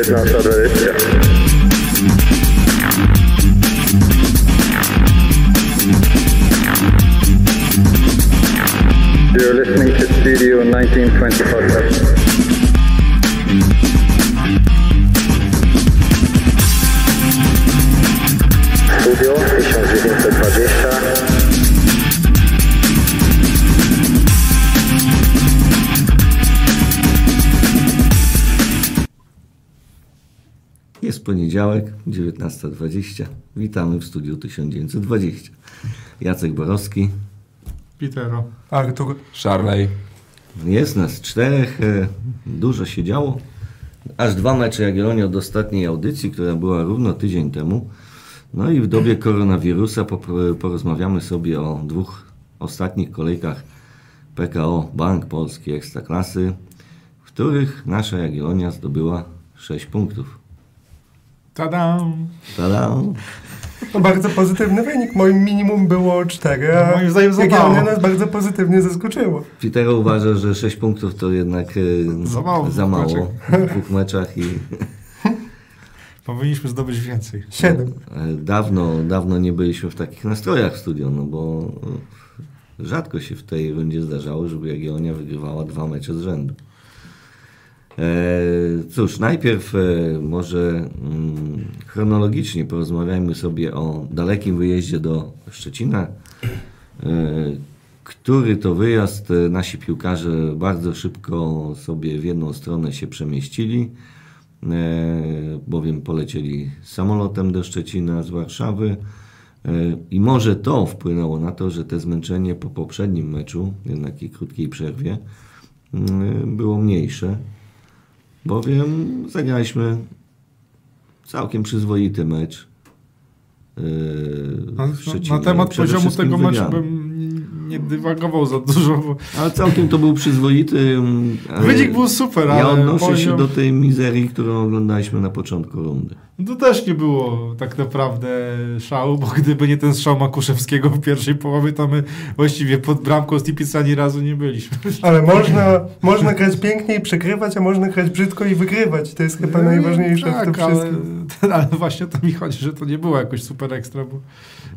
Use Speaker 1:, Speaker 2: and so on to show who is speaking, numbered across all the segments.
Speaker 1: You're listening to Studio 1920 podcast.
Speaker 2: Poniedziałek, 19.20. Witamy w studiu 1920. Jacek Borowski.
Speaker 3: Pitero.
Speaker 4: Artur.
Speaker 5: Szarlej.
Speaker 2: Jest nas czterech. e, Dużo się działo. Aż dwa mecze Jagiellonii od ostatniej audycji, która była równo tydzień temu. No i w dobie koronawirusa porozmawiamy sobie o dwóch ostatnich kolejkach PKO Bank Polski Ekstraklasy, w których nasza Jagiellonia zdobyła 6 punktów.
Speaker 3: Tada!
Speaker 2: Tada!
Speaker 4: To bardzo pozytywny wynik. Moim minimum było 4, a
Speaker 3: Moim zdaniem
Speaker 4: Jagiellonia nas bardzo pozytywnie zaskoczyło.
Speaker 2: Peter uważa, że 6 punktów to jednak e,
Speaker 3: Za mało w
Speaker 2: za
Speaker 3: dwóch
Speaker 2: mało w dwóch meczach i
Speaker 3: Powinniśmy zdobyć więcej.
Speaker 4: 7.
Speaker 2: e, dawno, dawno nie byliśmy w takich nastrojach w studio, no bo e, rzadko się w tej rundzie zdarzało, żeby Jagiellonia wygrywała dwa mecze z rzędu. E, cóż, najpierw e, może mm, chronologicznie porozmawiajmy sobie o dalekim wyjeździe do Szczecina, e, który to wyjazd? Nasi piłkarze bardzo szybko sobie w jedną stronę się przemieścili, bowiem polecieli samolotem do Szczecina z Warszawy. I może to wpłynęło na to, że te zmęczenie po poprzednim meczu, jednak i krótkiej przerwie, mm, było mniejsze, bowiem zagraliśmy całkiem przyzwoity mecz. e,
Speaker 3: Na, na temat poziomu tego meczu bym nie dywagował za dużo, bo
Speaker 2: Ale całkiem to był przyzwoity. ale
Speaker 3: wynik był super, ale
Speaker 2: Ja odnoszę się do tej mizerii, którą oglądaliśmy na początku rundy.
Speaker 3: To też nie było tak naprawdę szału, bo gdyby nie ten strzał Makuszewskiego w pierwszej połowie, to my właściwie pod bramką z Tipica ani razu nie byliśmy.
Speaker 4: Ale można, można grać pięknie i przegrywać, a można grać brzydko i wygrywać. To jest chyba najważniejsze w tym
Speaker 3: tak, ale,
Speaker 4: wszystkim.
Speaker 3: ale właśnie o to mi chodzi, że to nie było jakoś super ekstra, bo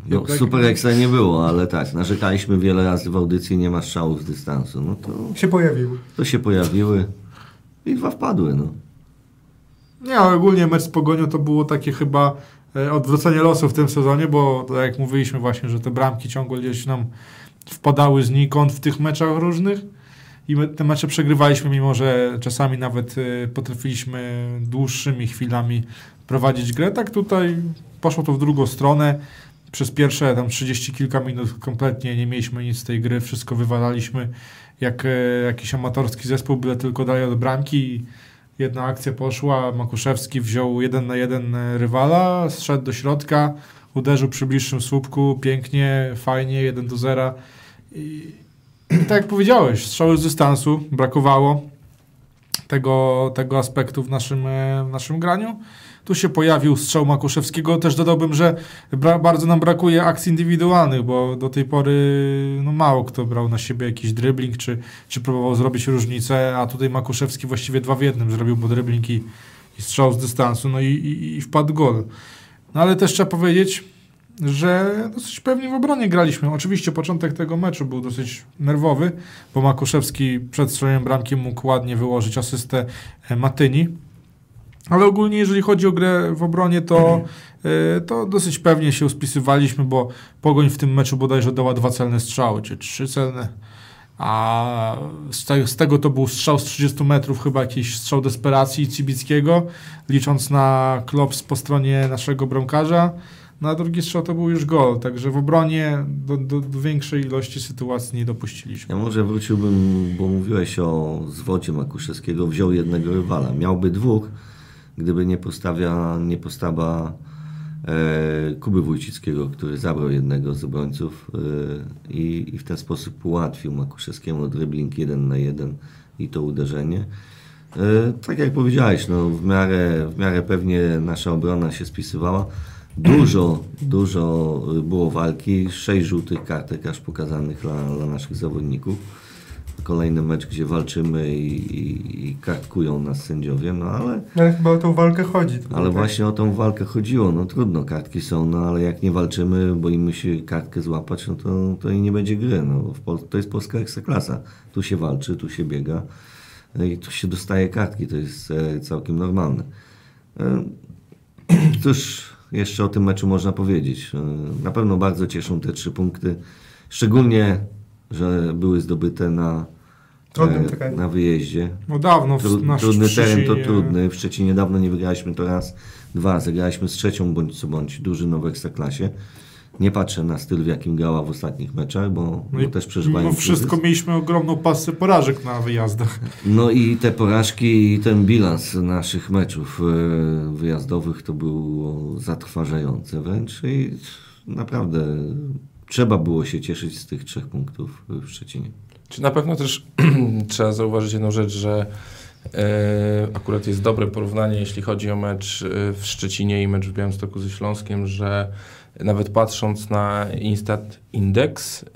Speaker 2: No, super ekstra nie było, ale tak, narzekaliśmy wiele razy w audycji, nie ma strzałów z dystansu. No to,
Speaker 4: Się pojawiły.
Speaker 2: to się pojawiły i dwa wpadły. No.
Speaker 3: Nie, ale ogólnie mecz z Pogonią to było takie chyba e, odwrócenie losu w tym sezonie, bo tak jak mówiliśmy właśnie, że te bramki ciągle gdzieś nam wpadały znikąd w tych meczach różnych i te mecze przegrywaliśmy, mimo że czasami nawet e, potrafiliśmy dłuższymi chwilami prowadzić grę. Tak tutaj poszło to w drugą stronę. Przez pierwsze tam 30 kilka minut kompletnie nie mieliśmy nic z tej gry, wszystko wywalaliśmy jak e, jakiś amatorski zespół, byle tylko dali od bramki Jedna akcja poszła, Makuszewski wziął jeden na jeden e, rywala, zszedł do środka, uderzył przy bliższym słupku, pięknie, fajnie, 1 do 0. I, i tak jak powiedziałeś, strzały z dystansu, brakowało tego, tego aspektu w naszym, e, w naszym graniu. Tu się pojawił strzał Makuszewskiego. Też dodałbym, że bra- bardzo nam brakuje akcji indywidualnych, bo do tej pory no, mało kto brał na siebie jakiś dribbling, czy, czy próbował zrobić różnicę, a tutaj Makuszewski właściwie dwa w jednym zrobił, bo dribbling i, i strzał z dystansu, no i, i, i wpadł gol. No ale też trzeba powiedzieć, że dosyć pewnie w obronie graliśmy. Oczywiście początek tego meczu był dosyć nerwowy, bo Makuszewski przed strzeleniem bramki mógł ładnie wyłożyć asystę e, Matyni. Ale ogólnie, jeżeli chodzi o grę w obronie, to, e, to dosyć pewnie się spisywaliśmy, bo Pogoń w tym meczu bodajże dała dwa celne strzały, czy trzy celne. A z, te, z tego to był strzał z 30 metrów, chyba jakiś strzał desperacji Cibickiego, licząc na klops po stronie naszego bramkarza. Na drugi strzał to był już gol, także w obronie do, do, do większej ilości sytuacji nie dopuściliśmy.
Speaker 2: Ja może wróciłbym, bo mówiłeś o zwodzie Makuszewskiego, wziął jednego rywala. Miałby dwóch, gdyby nie, postawia, nie postawa e, Kuby Wójcickiego, który zabrał jednego z obrońców e, i, i w ten sposób ułatwił Makuszewskiemu dribbling jeden na jeden i to uderzenie. E, tak jak powiedziałeś, no, w, miarę, w miarę pewnie nasza obrona się spisywała. Dużo, dużo było walki, sześć żółtych kartek aż pokazanych dla, dla naszych zawodników. kolejny mecz, gdzie walczymy i, i, i karkują nas sędziowie, no ale,
Speaker 4: No, ale chyba o tą walkę chodzi.
Speaker 2: Ale
Speaker 4: tak.
Speaker 2: właśnie o tą walkę chodziło. No trudno, kartki są, no ale jak nie walczymy, boimy się kartkę złapać, no to, to i nie będzie gry. No, to jest polska ekstraklasa. Tu się walczy, tu się biega no i tu się dostaje kartki. To jest e, całkiem normalne. E, Cóż jeszcze o tym meczu można powiedzieć? E, Na pewno bardzo cieszą te trzy punkty. Szczególnie, że były zdobyte na,
Speaker 4: Trudnym
Speaker 2: e, na wyjeździe.
Speaker 3: No dawno w,
Speaker 2: trudny teren to trudny. W Szczecinie dawno nie wygraliśmy to raz. Dwa, zagraliśmy z trzecią bądź co bądź drużyną w Ekstraklasie. Nie patrzę na styl, w jakim grała w ostatnich meczach, bo,
Speaker 3: No
Speaker 2: bo
Speaker 3: i
Speaker 2: też przeżywają
Speaker 3: Mimo wszystko
Speaker 2: kryzys.
Speaker 3: mieliśmy ogromną pasę porażek na wyjazdach.
Speaker 2: No i te porażki i ten bilans naszych meczów e, wyjazdowych to było zatrważające wręcz i naprawdę trzeba było się cieszyć z tych trzech punktów w Szczecinie.
Speaker 5: Czy na pewno też trzeba zauważyć jedną rzecz, że e, akurat jest dobre porównanie, jeśli chodzi o mecz e, w Szczecinie i mecz w Białymstoku ze Śląskiem, że nawet patrząc na Instat Index, e,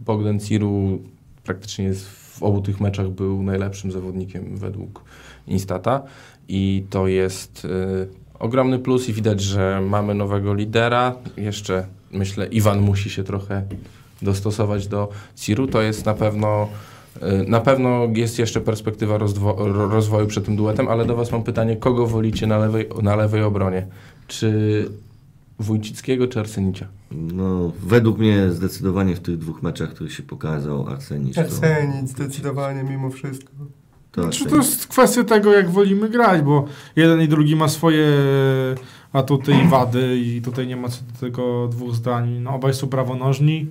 Speaker 5: Bogdan Ciru praktycznie jest w obu tych meczach był najlepszym zawodnikiem według Instata i to jest e, ogromny plus i widać, że mamy nowego lidera. Jeszcze myślę, Iwan musi się trochę dostosować do Ciru, to jest na pewno y, na pewno jest jeszcze perspektywa rozdwo- ro- rozwoju przed tym duetem, ale do Was mam pytanie, kogo wolicie na lewej, na lewej obronie? Czy Wójcickiego, czy Arsenicia?
Speaker 2: No, według mnie zdecydowanie w tych dwóch meczach, których się pokazał Arsenicz, to,
Speaker 4: Cenić zdecydowanie mimo wszystko.
Speaker 2: to
Speaker 3: Czy
Speaker 2: Arsenicz.
Speaker 3: to jest kwestia tego, jak wolimy grać, bo jeden i drugi ma swoje atuty i wady i tutaj nie ma co do tego dwóch zdań. No, obaj są prawonożni,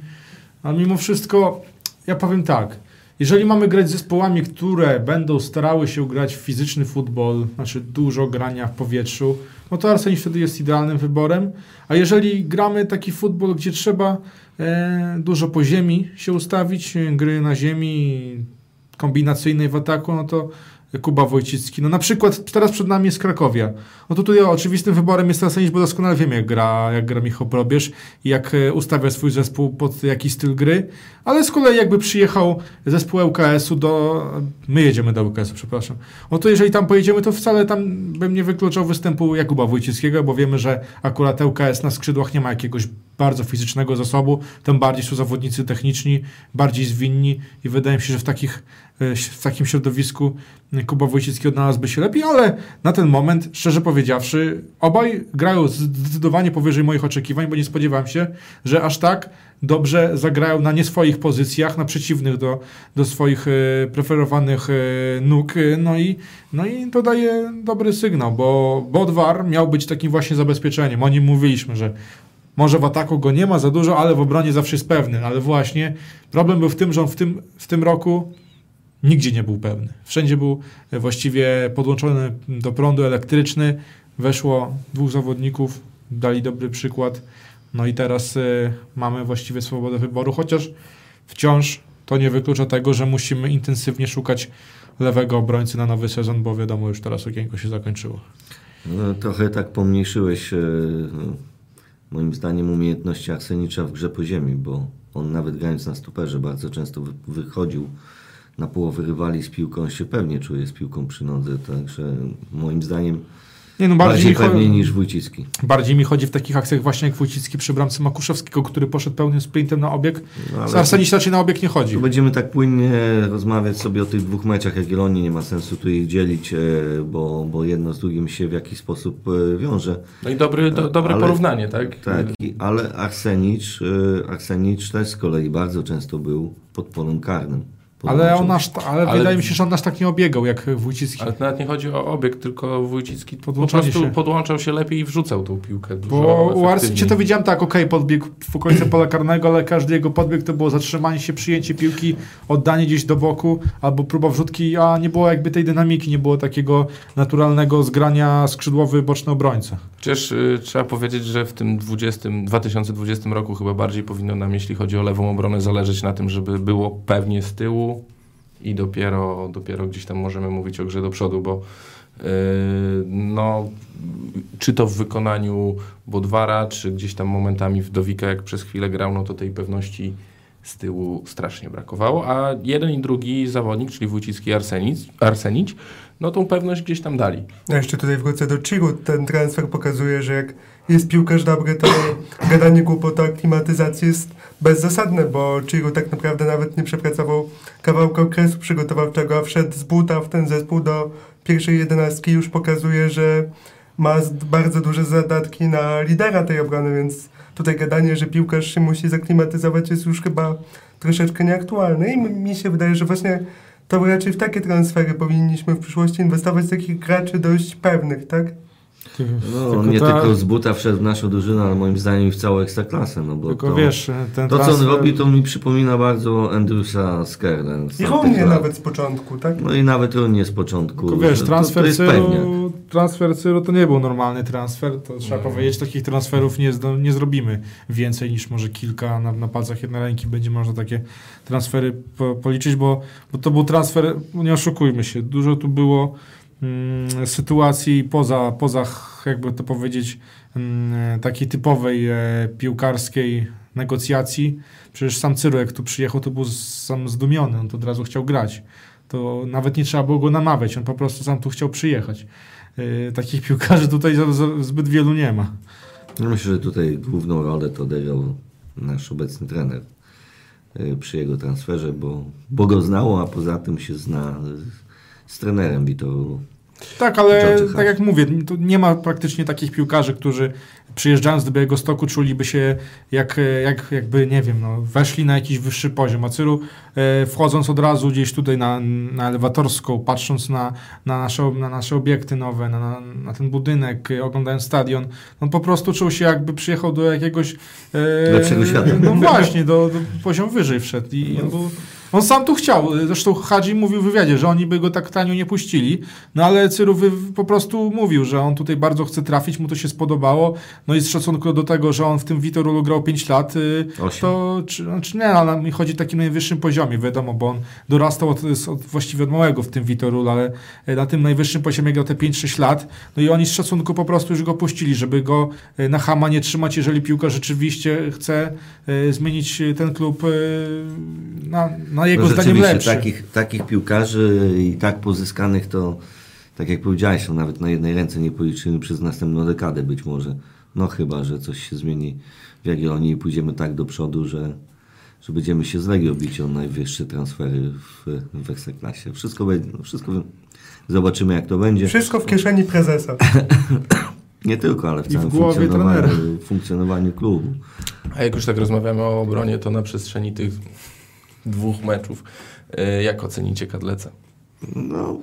Speaker 3: ale mimo wszystko ja powiem tak. Jeżeli mamy grać z zespołami, które będą starały się grać w fizyczny futbol, znaczy dużo grania w powietrzu, no to Arsenal wtedy jest idealnym wyborem. A jeżeli gramy taki futbol, gdzie trzeba e, dużo po ziemi się ustawić, e, gry na ziemi, kombinacyjnej w ataku, no to Kuba Wojcicki. No na przykład teraz przed nami jest Krakowia. No to tutaj oczywistym wyborem jest Arsenal, bo doskonale wiemy jak gra, jak gra Michał Probierz jak e, ustawia swój zespół pod jaki styl gry. Ale z kolei jakby przyjechał zespół ŁKS-u do... My jedziemy do ŁKS-u, przepraszam. No to jeżeli tam pojedziemy, to wcale tam bym nie wykluczał występu Jakuba Wojcickiego, bo wiemy, że akurat ŁKS na skrzydłach nie ma jakiegoś bardzo fizycznego zasobu, tym bardziej są zawodnicy techniczni, bardziej zwinni i wydaje mi się, że w, takich, w takim środowisku Kuba Wojcicki odnalazłby się lepiej, ale na ten moment, szczerze powiedziawszy, obaj grają zdecydowanie powyżej moich oczekiwań, bo nie spodziewałem się, że aż tak dobrze zagrają na nie swoich pozycjach, na przeciwnych do, do swoich e, preferowanych e, nóg. E, No i, no i to daje dobry sygnał, bo Bodwar miał być takim właśnie zabezpieczeniem. O nim mówiliśmy, że może w ataku go nie ma za dużo, ale w obronie zawsze jest pewny. Ale właśnie problem był w tym, że on w tym, w tym roku nigdzie nie był pełny. Wszędzie był e, właściwie podłączony do prądu elektryczny. Weszło dwóch zawodników, dali dobry przykład. No i teraz y, mamy właściwie swobodę wyboru, chociaż wciąż to nie wyklucza tego, że musimy intensywnie szukać lewego obrońcy na nowy sezon, bo wiadomo, już teraz okienko się zakończyło.
Speaker 2: No, trochę tak pomniejszyłeś e, no, moim zdaniem umiejętności Arsenicza w grze po ziemi, bo on nawet grając na stoperze bardzo często wy, wychodził na połowę rywali z piłką, on się pewnie czuje z piłką przy nodze, także moim zdaniem
Speaker 3: Nie, no
Speaker 2: bardziej,
Speaker 3: bardziej, mi
Speaker 2: pewnie
Speaker 3: chodzi,
Speaker 2: niż Wójcicki.
Speaker 3: bardziej mi chodzi w takich akcjach właśnie jak Wójcicki przy bramce Makuszewskiego, który poszedł pełnym sprintem na obieg.
Speaker 2: No, ale
Speaker 3: Z Arsenić raczej na obieg nie chodzi.
Speaker 2: będziemy tak płynnie rozmawiać sobie o tych dwóch meczach Jagiellonii, nie ma sensu tu ich dzielić, e, bo, bo jedno z drugim się w jakiś sposób e, wiąże.
Speaker 5: No i dobry, do, dobre
Speaker 2: Ale-
Speaker 5: porównanie, tak?
Speaker 2: Tak, ale Arsenicz, e, Arsenicz też z kolei bardzo często był pod polem karnym.
Speaker 3: Ale,
Speaker 2: Podłączał
Speaker 3: on aż, ale,
Speaker 5: Ale-
Speaker 3: wydaje mi się, że on aż tak nie obiegał jak Wójcicki.
Speaker 5: Ale to nawet nie chodzi o obieg, tylko Wójcicki po
Speaker 3: Podłączanie
Speaker 5: prostu
Speaker 3: się.
Speaker 5: podłączał się lepiej i wrzucał tą piłkę dużo
Speaker 3: Bo u. Arsencie to widziałem tak, okej, podbiegł w okolice pola karnego, ale każdy jego podbieg to było zatrzymanie się, przyjęcie piłki, oddanie gdzieś do boku, albo próba wrzutki, a nie było jakby tej dynamiki, nie było takiego naturalnego zgrania skrzydłowy boczny obrońca.
Speaker 5: Przecież y, trzeba powiedzieć, że w tym 20, 2020 roku chyba bardziej powinno nam, jeśli chodzi o lewą obronę, zależeć na tym, żeby było pewnie z tyłu i dopiero, dopiero gdzieś tam możemy mówić o grze do przodu, bo y, no, czy to w wykonaniu Bodwara, czy gdzieś tam momentami w Dowika, jak przez chwilę grał, no to tej pewności z tyłu strasznie brakowało, a jeden i drugi zawodnik, czyli Wójcicki i Arsenic, Arsenić, no tą pewność gdzieś tam dali.
Speaker 4: Ja jeszcze tutaj wrócę do Chiru. Ten transfer pokazuje, że jak jest piłkarz dobry, to gadanie głupot o aklimatyzacji jest bezzasadne, bo Chiru tak naprawdę nawet nie przepracował kawałka okresu przygotowawczego, a wszedł z buta w ten zespół do pierwszej jedenastki już pokazuje, że ma bardzo duże zadatki na lidera tej obrony, więc tutaj gadanie, że piłkarz się musi zaklimatyzować jest już chyba troszeczkę nieaktualne i mi się wydaje, że właśnie to raczej w takie transfery powinniśmy w przyszłości inwestować takich graczy dość pewnych, tak?
Speaker 2: No,
Speaker 3: Tylko
Speaker 2: on nie
Speaker 3: ta-
Speaker 2: tylko z buta wszedł w naszą drużynę, ale moim zdaniem w całą ekstraklasę. No bo
Speaker 3: Tylko
Speaker 2: to,
Speaker 3: wiesz, ten
Speaker 2: to co on
Speaker 3: transfer-
Speaker 2: robi, to mi przypomina bardzo Andrewsa Skerden. z
Speaker 4: I Rumnie
Speaker 2: lat.
Speaker 4: nawet z początku, tak?
Speaker 2: No i nawet Runie z początku.
Speaker 3: Tylko wiesz,
Speaker 2: To-
Speaker 3: transfer
Speaker 2: to jest pewniak.
Speaker 3: Cyru, transfer Cyru to nie był normalny transfer, to trzeba
Speaker 5: Nie.
Speaker 3: powiedzieć, takich transferów nie, zdo, nie zrobimy więcej niż może kilka na, na palcach jednej ręki będzie można takie transfery po, policzyć, bo, bo to był transfer, no nie oszukujmy się, dużo tu było mm, sytuacji poza, poza, jakby to powiedzieć, mm, takiej typowej e, piłkarskiej negocjacji. Przecież sam Cyru, jak tu przyjechał, to był sam zdumiony, on to od razu chciał grać. To nawet nie trzeba było go namawiać, on po prostu sam tu chciał przyjechać. Yy, takich piłkarzy tutaj zbyt wielu nie ma.
Speaker 2: No Myślę, że tutaj główną rolę to odegrał nasz obecny trener y, przy jego transferze, bo, bo go znało, a poza tym się zna z, trenerem Witoru.
Speaker 3: Tak, ale
Speaker 2: George
Speaker 3: tak jak mówię, to nie ma praktycznie takich piłkarzy, którzy przyjeżdżając do Białego Stoku czuliby się jak, jak jakby, nie wiem, no, weszli na jakiś wyższy poziom. A Cyru e, wchodząc od razu gdzieś tutaj na, na elewatorską, patrząc na, na, nasze, na nasze obiekty nowe, na, na, na ten budynek, e, oglądając stadion, on po prostu czuł się jakby przyjechał do jakiegoś... E,
Speaker 2: Lepszego świata.
Speaker 3: No właśnie, do, do poziom wyżej wszedł. I on, był, on sam tu chciał. Zresztą Hadzi mówił w wywiadzie, że oni by go tak tanio nie puścili, no ale Cyru wy, po prostu mówił, że on tutaj bardzo chce trafić, mu to się spodobało. No i z szacunku do tego, że on w tym Witorulu grał 5 lat, y,
Speaker 2: Osiem.
Speaker 3: to czy, znaczy nie, ale mi chodzi o takim najwyższym poziomie, wiadomo, bo on dorastał od, od, właściwie od małego w tym Witorulu, ale y, na tym najwyższym poziomie grał te 5-6 lat. No i oni z szacunku po prostu już go puścili, żeby go y, na hama nie trzymać, jeżeli piłka rzeczywiście chce zmienić ten klub y, na, na jego
Speaker 2: No
Speaker 3: zdaniem
Speaker 2: rzeczywiście,
Speaker 3: lepszy.
Speaker 2: Takich, takich piłkarzy i tak pozyskanych to, tak jak powiedziałeś, to nawet na jednej ręce nie policzymy przez następną dekadę być może. No chyba, że coś się zmieni w Jagiellonii i pójdziemy tak do przodu, że, że będziemy się z Legio bić o najwyższe transfery w, w Ekstraklasie. Wszystko, będzie, no wszystko zobaczymy jak to będzie.
Speaker 4: Wszystko w kieszeni prezesa.
Speaker 2: Nie tylko, ale w
Speaker 3: I w
Speaker 2: całym
Speaker 3: głowie
Speaker 2: funkcjonowaniu, funkcjonowaniu klubu.
Speaker 5: A jak już tak rozmawiamy o obronie, to na przestrzeni tych dwóch meczów, y, jak ocenicie Kadleca?
Speaker 2: No,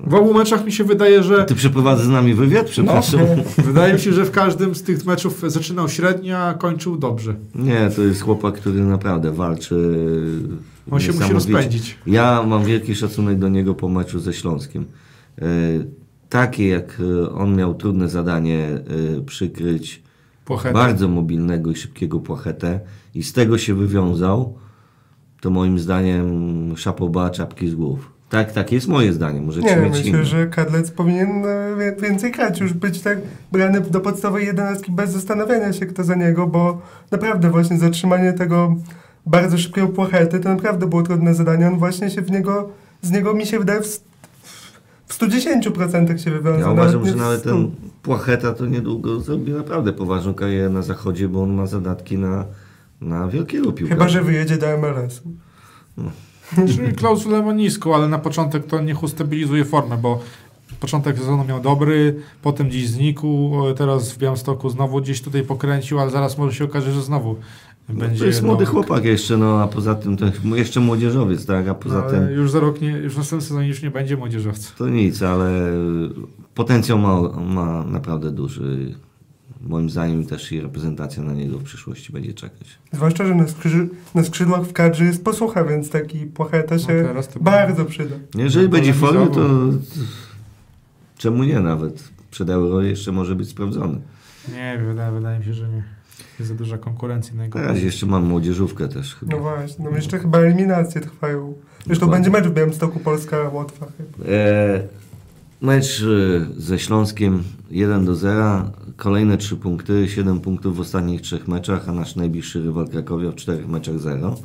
Speaker 3: W obu meczach mi się wydaje, że
Speaker 2: ty przeprowadzasz z nami wywiad? Przepraszam.
Speaker 3: wydaje mi się, że w każdym z tych meczów zaczynał średnio, a kończył dobrze.
Speaker 2: Nie, to jest chłopak, który naprawdę walczy.
Speaker 3: On się musi rozpędzić.
Speaker 2: Ja mam wielki szacunek do niego po meczu ze Śląskiem. E, Takie jak e, on miał trudne zadanie e, przykryć
Speaker 3: Płachetę.
Speaker 2: bardzo mobilnego i szybkiego płachetę i z tego się wywiązał, to moim zdaniem szapoba czapki z głów. Tak, tak jest moje zdanie, możecie
Speaker 4: Nie,
Speaker 2: mieć
Speaker 4: myślę,
Speaker 2: inne.
Speaker 4: że Kadlec powinien e, więcej grać, już być tak brany do podstawowej jedenastki bez zastanawiania się, kto za niego, bo naprawdę właśnie zatrzymanie tego bardzo szybkiego płachety to naprawdę było trudne zadanie. On właśnie się w niego, z niego mi się wydaje w, w 110% się wywiązał.
Speaker 2: Ja uważam, że nawet
Speaker 4: 100.
Speaker 2: ten Płacheta to niedługo zrobi naprawdę poważną karierę na zachodzie, bo on ma zadatki na, na wielkiego piłkarza.
Speaker 4: Chyba, że wyjedzie do MLS.
Speaker 3: Czyli klauzulę ma niską, ale na początek to niech ustabilizuje formę, bo początek sezonu miał dobry, potem gdzieś znikł, o, teraz w Białymstoku znowu gdzieś tutaj pokręcił, ale zaraz może się okaże, że znowu
Speaker 2: No,
Speaker 3: będzie...
Speaker 2: to jest młody
Speaker 3: no,
Speaker 2: chłopak jeszcze, no a poza tym to jeszcze młodzieżowiec, tak, a poza
Speaker 3: no, ale
Speaker 2: tym
Speaker 3: Już za rok, nie, już w następnym sezonie już nie będzie młodzieżowca.
Speaker 2: to nic, ale potencjał ma, ma naprawdę duży. Moim zdaniem też i reprezentacja na niego w przyszłości będzie czekać.
Speaker 4: Zwłaszcza, że na, skrzy- na skrzydłach w kadrze jest posłucha, więc taki płacheta się
Speaker 3: teraz to-
Speaker 4: bardzo przyda.
Speaker 2: Jeżeli
Speaker 3: No,
Speaker 2: będzie w formie, to czemu nie nawet? Przed euro jeszcze może być sprawdzony.
Speaker 3: Nie, wydaje, wydaje mi się, że nie. Jest za duża konkurencja na jego
Speaker 2: razie jeszcze mam młodzieżówkę też chyba.
Speaker 4: No właśnie, no jeszcze chyba eliminacje trwają. Zresztą
Speaker 2: Dokładnie.
Speaker 4: będzie mecz w Białymstoku Polska-Łotwa. chyba.
Speaker 2: E, mecz e, ze Śląskiem 1 do 0, kolejne 3 punkty, 7 punktów w ostatnich trzech meczach, a nasz najbliższy rywal Krakowia w czterech meczach 0.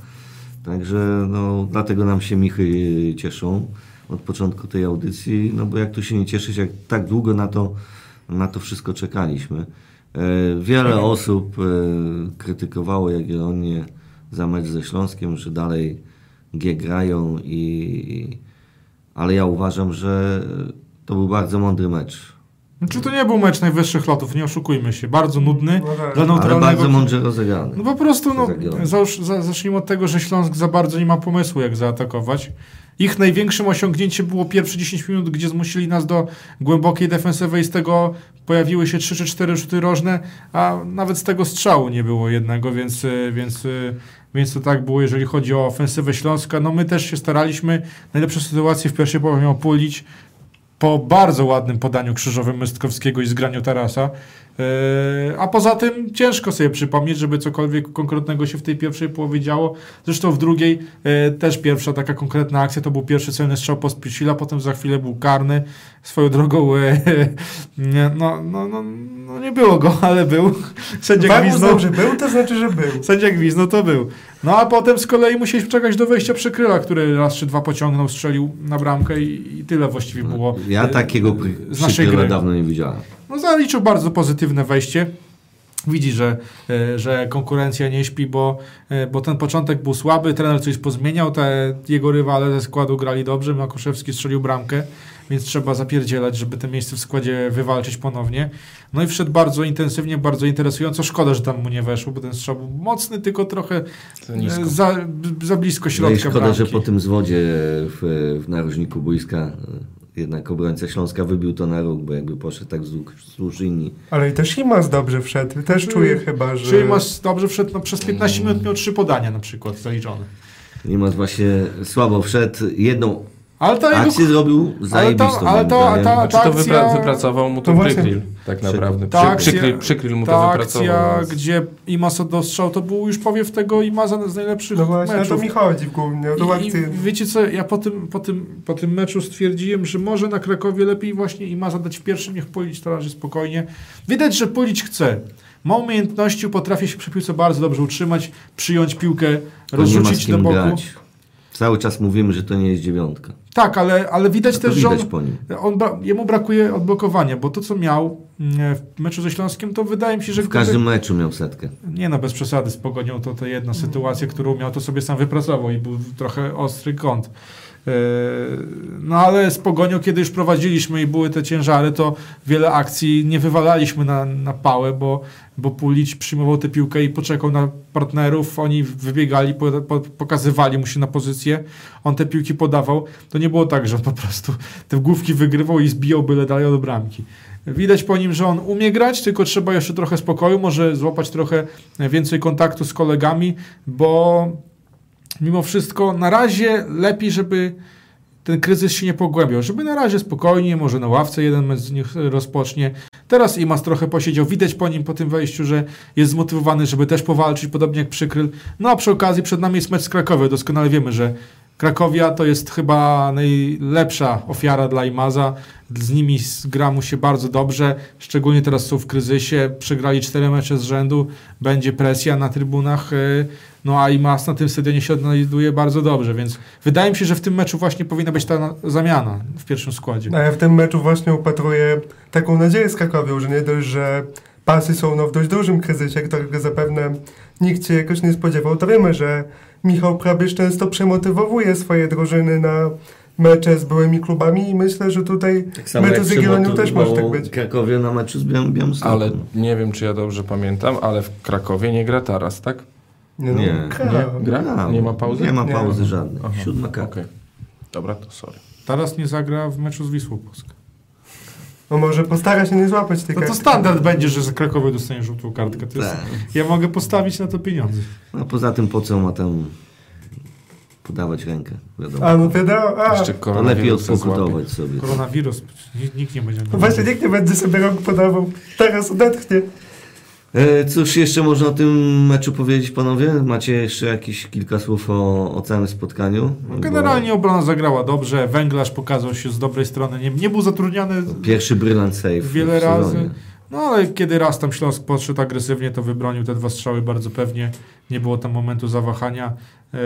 Speaker 2: Także no, dlatego nam się Michy cieszą od początku tej audycji, no bo jak tu się nie cieszyć, jak tak długo na to, na to wszystko czekaliśmy. E, Wiele osób e, krytykowało Jagiellonię za mecz ze Śląskiem, że dalej G grają i... Ale ja uważam, że to był bardzo mądry mecz.
Speaker 3: Czy to nie był mecz najwyższych lotów, nie oszukujmy się. Bardzo nudny.
Speaker 4: No tak.
Speaker 3: Dla
Speaker 2: Ale
Speaker 3: neutralnego...
Speaker 2: bardzo mądrze rozegrany.
Speaker 3: No po prostu, no, załóż, za, zacznijmy od tego, że Śląsk za bardzo nie ma pomysłu, jak zaatakować. Ich największym osiągnięciem było pierwsze 10 minut, gdzie zmusili nas do głębokiej defensywy i z tego pojawiły się 3 czy 4 rzuty rożne, a nawet z tego strzału nie było jednego, więc, więc, więc to tak było, jeżeli chodzi o ofensywę Śląska. No my też się staraliśmy. Najlepsze sytuacje w pierwszej połowie miał Pulić po bardzo ładnym podaniu krzyżowym Mystkowskiego i zgraniu Tarasa. Yy, A poza tym ciężko sobie przypomnieć, żeby cokolwiek konkretnego się w tej pierwszej połowie działo. Zresztą w drugiej yy, też pierwsza taka konkretna akcja to był pierwszy celny strzał Pospiesila, potem za chwilę był karny. Swoją drogą nie, no, no, no, no nie było go, ale był. Sędzia gwizdnął.
Speaker 4: że był, to znaczy, że był.
Speaker 3: Sędzia gwizdnął, to był. No a potem z kolei musieliśmy czekać do wejścia przykryla, który raz czy dwa pociągnął, strzelił na bramkę i, i tyle właściwie było.
Speaker 2: Ja
Speaker 3: e,
Speaker 2: takiego
Speaker 3: z naszej gry.
Speaker 2: dawno nie widziałem.
Speaker 3: No zaliczył bardzo pozytywne wejście. Widzi, że, e, że konkurencja nie śpi, bo, e, bo ten początek był słaby, trener coś pozmieniał, te jego rywale ze składu grali dobrze, Makuszewski strzelił bramkę, więc trzeba zapierdzielać, żeby te miejsce w składzie wywalczyć ponownie. No i wszedł bardzo intensywnie, bardzo interesująco. Szkoda, że tam mu nie weszło, bo ten strzał był mocny, tylko trochę
Speaker 5: Za
Speaker 3: za, blisko
Speaker 2: No i
Speaker 3: środka
Speaker 2: szkoda,
Speaker 3: bramki.
Speaker 2: że po tym zwodzie w, w narożniku boiska e, jednak obrońca Śląska wybił to na róg, bo jakby poszedł tak wzdłuż linii.
Speaker 4: Ale i też Imas dobrze wszedł. Też czuję chyba, że...
Speaker 3: Czyli masz dobrze wszedł, no, przez 15 minut miał trzy podania na przykład zaliczone.
Speaker 2: Nimas właśnie słabo wszedł, jedną
Speaker 3: Ale to jego
Speaker 2: akcję zrobił zajebistą.
Speaker 3: ale to- ale to-
Speaker 2: zdaniem.
Speaker 3: ta-
Speaker 5: Znaczy to
Speaker 3: akcja-
Speaker 5: wypra- wypracował mu to
Speaker 4: No właśnie.
Speaker 5: Przykryl, tak naprawdę.
Speaker 3: Ta akcja-
Speaker 5: przykryl, przykryl mu to
Speaker 3: ta
Speaker 5: wypracował.
Speaker 3: akcja,
Speaker 5: więc-
Speaker 3: gdzie Imas dostrzał, to był już powiew tego Imaza z najlepszych
Speaker 4: No właśnie, o to
Speaker 3: meczów.
Speaker 4: mi chodzi głównie, o tą
Speaker 3: I, I wiecie co, ja po tym, po, tym, po tym meczu stwierdziłem, że może na Krakowie lepiej właśnie Imaza dać w pierwszym, niech Polić to razie spokojnie. Widać, że Polić chce. Ma umiejętności, potrafi się przy piłce bardzo dobrze utrzymać, przyjąć piłkę,
Speaker 2: To
Speaker 3: rozrzucić do boku.
Speaker 2: grać. Cały czas mówimy, że to nie jest dziewiątka.
Speaker 3: Tak, ale, ale widać też, że on,
Speaker 2: widać nim.
Speaker 3: on bra- jemu brakuje odblokowania, bo to, co miał mm, w meczu ze Śląskiem, to wydaje mi się, że
Speaker 2: W
Speaker 3: gdyby-
Speaker 2: każdym meczu miał setkę.
Speaker 3: Nie no, bez przesady z Pogonią to, to jedna sytuacja, którą miał, to sobie sam wypracował i był trochę ostry kąt. Yy, No ale z Pogonią, kiedy już prowadziliśmy i były te ciężary, to wiele akcji nie wywalaliśmy na, na pałę, bo, bo Pulic przyjmował tę piłkę i poczekał na partnerów, oni wybiegali, po, po, pokazywali mu się na pozycję, on te piłki podawał. To nie było tak, że on po prostu te główki wygrywał i zbijał byle dalej od bramki. Widać po nim, że on umie grać, tylko trzeba jeszcze trochę spokoju, może złapać trochę więcej kontaktu z kolegami, bo mimo wszystko na razie lepiej, żeby ten kryzys się nie pogłębiał, żeby na razie spokojnie, może na ławce jeden z nich rozpocznie. Teraz Imas trochę posiedział, widać po nim po tym wejściu, że jest zmotywowany, żeby też powalczyć, podobnie jak Przykryl. No a przy okazji przed nami jest mecz z Krakowią, doskonale wiemy, że Krakowia to jest chyba najlepsza ofiara dla Imaza. Z nimi gra mu się bardzo dobrze, szczególnie teraz są w kryzysie. Przegrali cztery mecze z rzędu, będzie presja na trybunach. y, No a Imaz na tym stadionie się odnajduje bardzo dobrze, więc wydaje mi się, że w tym meczu właśnie powinna być ta na- zamiana w pierwszym składzie.
Speaker 4: A ja w tym meczu właśnie upatruję taką nadzieję z Krakowią, że nie dość, że pasy są no, w dość dużym kryzysie, którego zapewne nikt się jakoś nie spodziewał, to wiemy, że Michał Prabisz często przemotywowuje swoje drużyny na mecze z byłymi klubami i myślę, że tutaj
Speaker 2: Tak
Speaker 4: mecze z Jagiellonią też może tak być.
Speaker 2: Krakowie na meczu z Białym Białymstokiem.
Speaker 5: Ale nie wiem, czy ja dobrze pamiętam, ale w Krakowie nie gra Taras, tak?
Speaker 4: Nie, no,
Speaker 2: Nie.
Speaker 4: gra.
Speaker 5: Nie? Gra? Nie ma pauzy?
Speaker 2: Nie ma
Speaker 4: Nie.
Speaker 2: pauzy żadnej.
Speaker 5: Aha,
Speaker 2: Siódma karta.
Speaker 5: Okej. Dobra, to sorry.
Speaker 3: Teraz nie zagra w meczu z Wisłą Polską.
Speaker 4: No może postara się nie złapać tej
Speaker 3: No to
Speaker 4: kartki.
Speaker 3: standard będzie, że za Krakowie dostanie żółtą kartkę. To jest,
Speaker 2: Tak.
Speaker 3: ja mogę postawić na to pieniądze.
Speaker 2: No poza tym po co ma tam podawać rękę? Wiadomo.
Speaker 4: A, no wiadomo, a.
Speaker 5: Jeszcze
Speaker 2: To lepiej odpokutować sobie.
Speaker 3: Koronawirus, nikt, nikt nie będzie
Speaker 4: No właśnie nikt nie będzie sobie rąk podawał. Teraz odetchnie.
Speaker 2: E, Cóż jeszcze można o tym meczu powiedzieć, panowie? Macie jeszcze jakieś kilka słów o, o całym spotkaniu?
Speaker 3: No, Generalnie obrona zagrała dobrze, Węglarz pokazał się z dobrej strony, nie, nie był zatrudniany
Speaker 2: Bo Pierwszy brylant save
Speaker 3: wiele razy. No ale kiedy raz tam Śląsk podszedł agresywnie, to wybronił te dwa strzały bardzo pewnie. Nie było tam momentu zawahania. E,